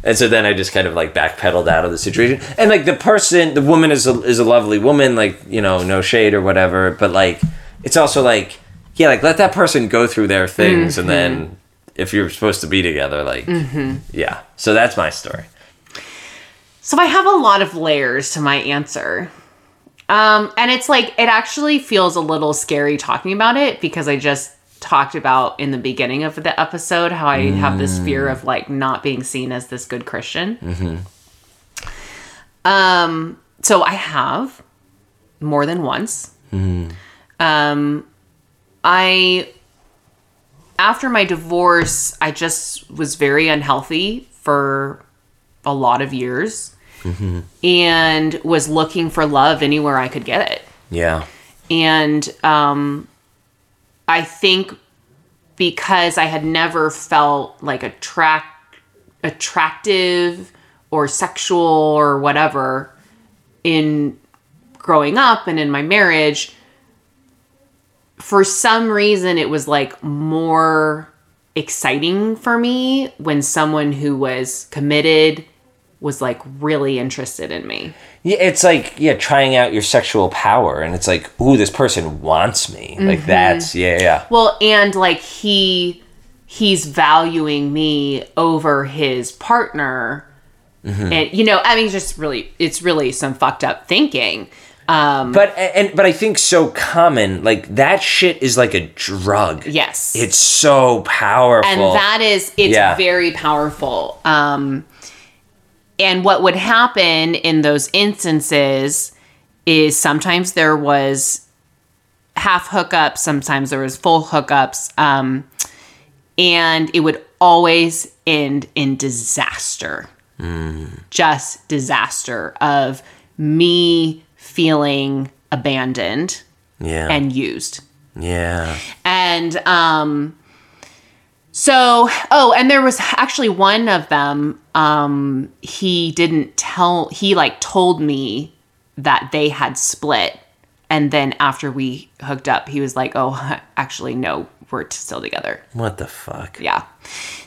S2: And so then I just kind of like backpedaled out of the situation. And like the person, the woman is a, is a lovely woman, like, you know, no shade or whatever. But like, it's also like, yeah, like let that person go through their things. And then mm-hmm. if you're supposed to be together, like, mm-hmm. yeah. So that's my story.
S1: So I have a lot of layers to my answer. Um, and it's like, it actually feels a little scary talking about it because I just talked about in the beginning of the episode how I have this fear of like not being seen as this good Christian. Um, so I have more than once. Um, I, after my divorce, I just was very unhealthy for a lot of years and was looking for love anywhere I could get it.
S2: Yeah.
S1: And um, I think because I had never felt like attract attractive or sexual or whatever in growing up and in my marriage, for some reason it was like more exciting for me when someone who was committed was like really interested in me.
S2: Yeah, it's like yeah, trying out your sexual power, and it's like, ooh, this person wants me. Like that's yeah, yeah,
S1: Well, and like he he's valuing me over his partner. And you know, I mean just really it's really some fucked up thinking. Um
S2: But and but I think so common. Like that shit is like a drug.
S1: yes.
S2: It's so powerful.
S1: and that is it's
S2: Yeah.
S1: very powerful um and what would happen in those instances is sometimes there was half hookups sometimes there was full hookups um and it would always end in disaster. Just disaster of me feeling abandoned
S2: yeah,
S1: and used.
S2: Yeah,
S1: and um so oh and there was actually one of them um he didn't tell he like told me that they had split. And then after we hooked up he was like oh actually no we're still together.
S2: What the fuck?
S1: yeah.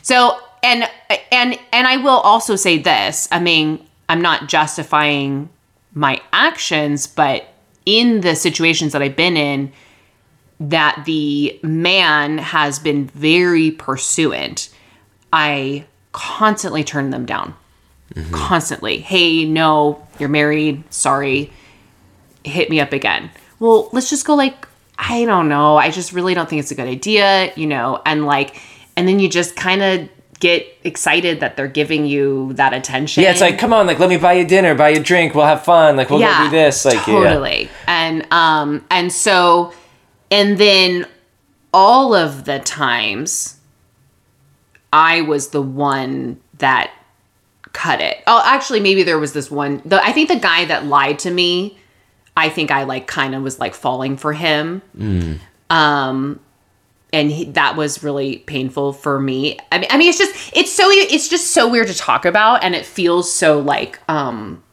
S1: So and and and i will also say this. I mean i'm not justifying my actions but in the situations that i've been in that the man has been very pursuant i constantly turn them down constantly hey no you're married sorry hit me up again. Well, let's just go like, I don't know. I just really don't think it's a good idea, you know, and like, and then you just kind of get excited that they're giving you that attention.
S2: Yeah, it's like, come on, like, let me buy you dinner, buy you a drink, we'll have fun, like, we'll go do this, like, yeah.
S1: totally. And um, and so, and then all of the times, I was the one that cut it. Oh, actually, maybe there was this one. The I think the guy that lied to me, I think I like kind of was like falling for him. Um, and he, that was really painful for me. I mean, I mean, it's just it's so it's just so weird to talk about, and it feels so like um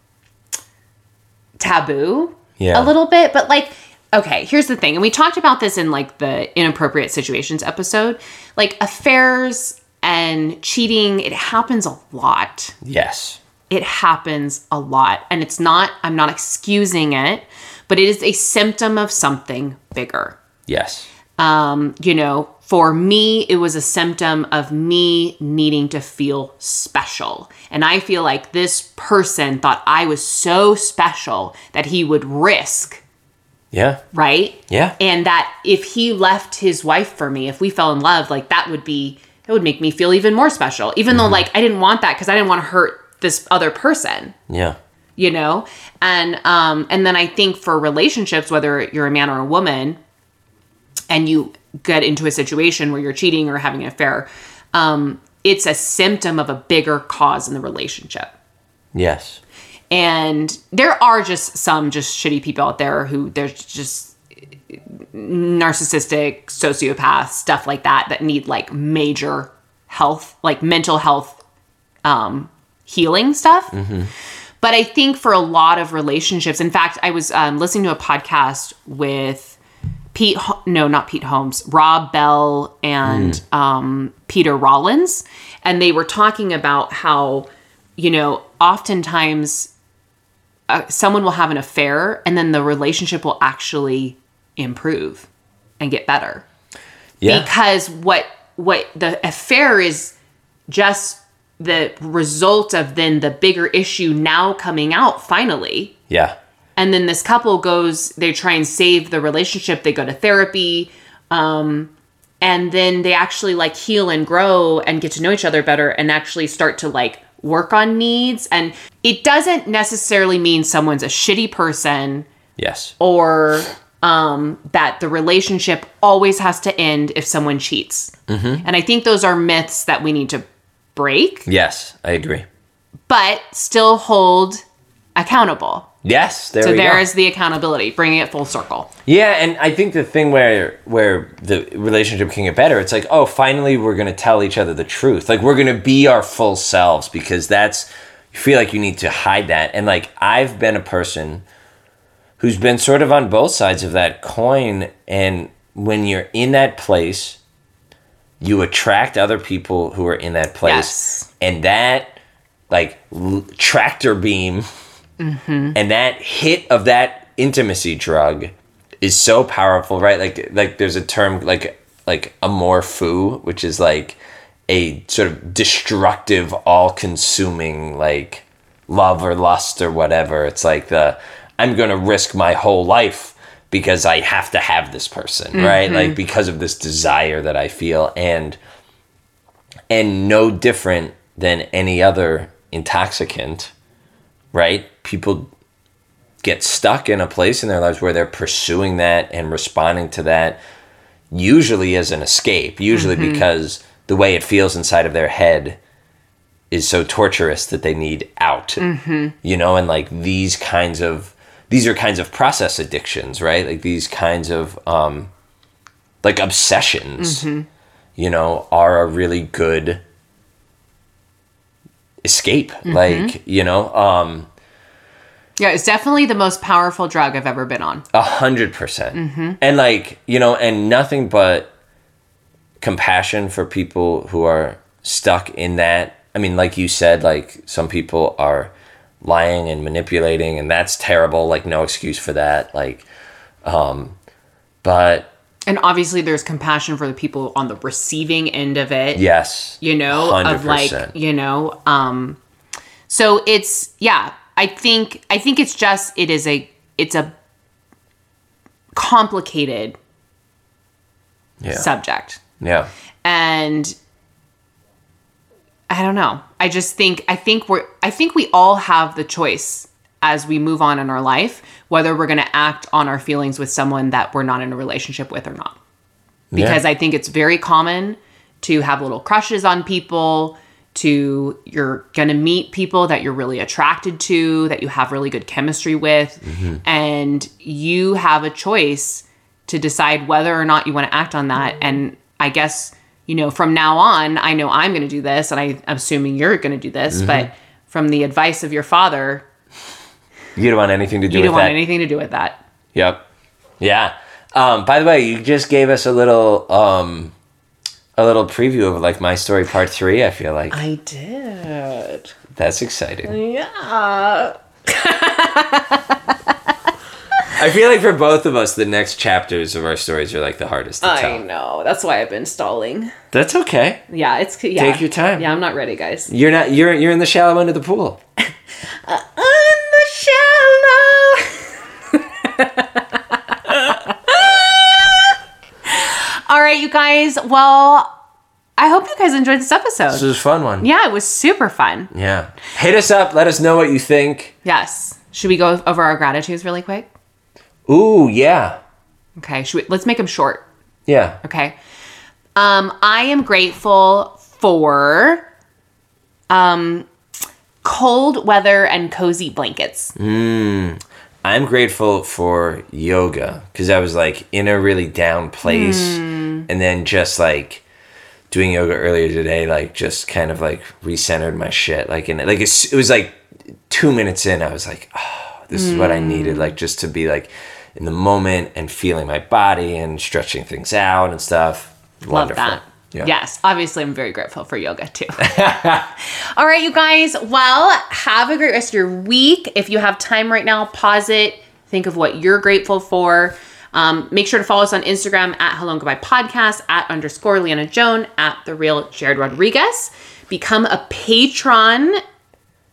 S1: taboo
S2: Yeah.
S1: a little bit. But like, okay, here's the thing, and we talked about this in like the inappropriate situations episode. Like affairs and cheating, it happens a lot
S2: Yes.
S1: it happens a lot and it's not i'm not excusing it but it is a symptom of something bigger
S2: Yes.
S1: um you know for me it was a symptom of me needing to feel special and i feel like this person thought i was so special that he would risk
S2: Yeah.
S1: right
S2: Yeah.
S1: and that if he left his wife for me if we fell in love like that would be it would make me feel even more special even though like i didn't want that because i didn't want to hurt this other person
S2: Yeah.
S1: you know and um and then i think for relationships whether you're a man or a woman and you get into a situation where you're cheating or having an affair um it's a symptom of a bigger cause in the relationship
S2: Yes.
S1: And there are just some just shitty people out there who they're just narcissistic, sociopaths, stuff like that, that need like major health, like mental health um, healing stuff. But I think for a lot of relationships, in fact, I was um, listening to a podcast with Pete, no, not Pete Holmes, Rob Bell and um, Peter Rollins. And they were talking about how, you know, oftentimes uh, someone will have an affair and then the relationship will actually improve and get better
S2: Yeah.
S1: because what what the affair is just the result of then the bigger issue now coming out finally
S2: yeah.
S1: and then this couple goes they try and save the relationship they go to therapy um and then they actually like heal and grow and get to know each other better and actually start to like work on needs and it doesn't necessarily mean someone's a shitty person
S2: Yes.
S1: or um, that the relationship always has to end if someone cheats. And I think those are myths that we need to break,
S2: Yes, I agree.
S1: but still hold accountable.
S2: Yes, there
S1: So
S2: we go.
S1: there is the accountability, bringing it full circle.
S2: Yeah, and I think the thing where where the relationship can get better, it's like, oh, finally we're gonna tell each other the truth. Like we're gonna be our full selves because that's you feel like you need to hide that. And like I've been a person who's been sort of on both sides of that coin, and when you're in that place, you attract other people who are in that place,
S1: Yes.
S2: and that like l- tractor beam Mm-hmm. and that hit of that intimacy drug is so powerful right? Like like there's a term like like amor fou which is like a sort of destructive all-consuming like love or lust or whatever. It's like the i'm gonna risk my whole life because i have to have this person right? Like mm-hmm. because of this desire that i feel. And and no different than any other intoxicant right? People get stuck in a place in their lives where they're pursuing that and responding to that, usually as an escape, usually mm-hmm. because the way it feels inside of their head is so torturous that they need out. Mm-hmm. You know, and like these kinds of these are kinds of process addictions, right? Like these kinds of um like obsessions, mm-hmm. you know, are a really good escape. Like, you know, um
S1: Yeah, it's definitely the most powerful drug I've ever been on.
S2: A hundred percent. And like, you know, and nothing but compassion for people who are stuck in that. I mean, like you said, like some people are lying and manipulating and that's terrible, like no excuse for that. Like um but
S1: And obviously, there's compassion for the people on the receiving end of it.
S2: yes.
S1: you know of like you know um so it's yeah i think i think it's just it is a it's a complicated
S2: Yeah.
S1: subject
S2: yeah.
S1: and i don't know i just think i think we're i think we all have the choice as we move on in our life whether we're going to act on our feelings with someone that we're not in a relationship with or not. Because
S2: Yeah.
S1: I think it's very common to have little crushes on people to you're going to meet people that you're really attracted to that you have really good chemistry with mm-hmm. and you have a choice to decide whether or not you want to act on that. And I guess you know from now on I know I'm going to do this and I, I'm assuming you're going to do this mm-hmm. but from the advice of your father
S2: You don't want anything to do with that.
S1: you
S2: with
S1: don't want
S2: that.
S1: anything to do with that
S2: Yep. Yeah. Um, by the way, you just gave us a little um, a little preview of like my story part three. I feel like
S1: I did
S2: that's exciting.
S1: yeah
S2: I feel like for both of us, the next chapters of our stories are like the hardest to
S1: I
S2: tell.
S1: know. That's why I've been stalling.
S2: That's okay.
S1: Yeah, it's yeah.
S2: Take your time.
S1: Yeah, I'm not ready, guys.
S2: You're not. You're you're in the shallow end of the pool.
S1: The shallow. All right, you guys. Well, I hope you guys enjoyed this episode.
S2: This was a fun one.
S1: yeah, it was super fun.
S2: Yeah. Hit us up. Let us know what you think.
S1: Yes. Should we go over our gratitudes really quick?
S2: Ooh, yeah,
S1: Okay. Should we, let's make them short.
S2: yeah.
S1: Okay. Um, I am grateful for um cold weather and cozy blankets.
S2: I'm grateful for yoga because I was like in a really down place,
S1: Hmm.
S2: and then just like doing yoga earlier today, like just kind of like recentered my shit. Like and like it's, it was like two minutes in, I was like, oh, this is what I
S1: Hmm.
S2: needed, like just to be like in the moment and feeling my body and stretching things out and stuff.
S1: Love
S2: Wonderful.
S1: that.
S2: Yeah.
S1: Yes, obviously, I'm very grateful for yoga too. All right, you guys. Well, have a great rest of your week. If you have time right now, pause it. Think of what you're grateful for. Um, make sure to follow us on Instagram at Hello and Goodbye Podcast, at underscore Leanna Joan, at The Real Jared Rodriguez. Become a patron.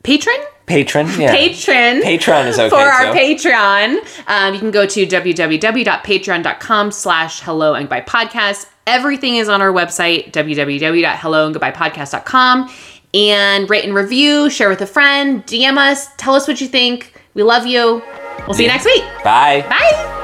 S1: Patron?
S2: Patron, yeah.
S1: Patron.
S2: Patron is okay,
S1: For our. Patreon. Um, you can go to www.patreon.com slash hello and goodbye podcast. Everything is on our website, www.helloandgoodbyepodcast.com. And rate and review, share with a friend, DM us, tell us what you think. We love you. We'll see you next week.
S2: Bye.
S1: Bye.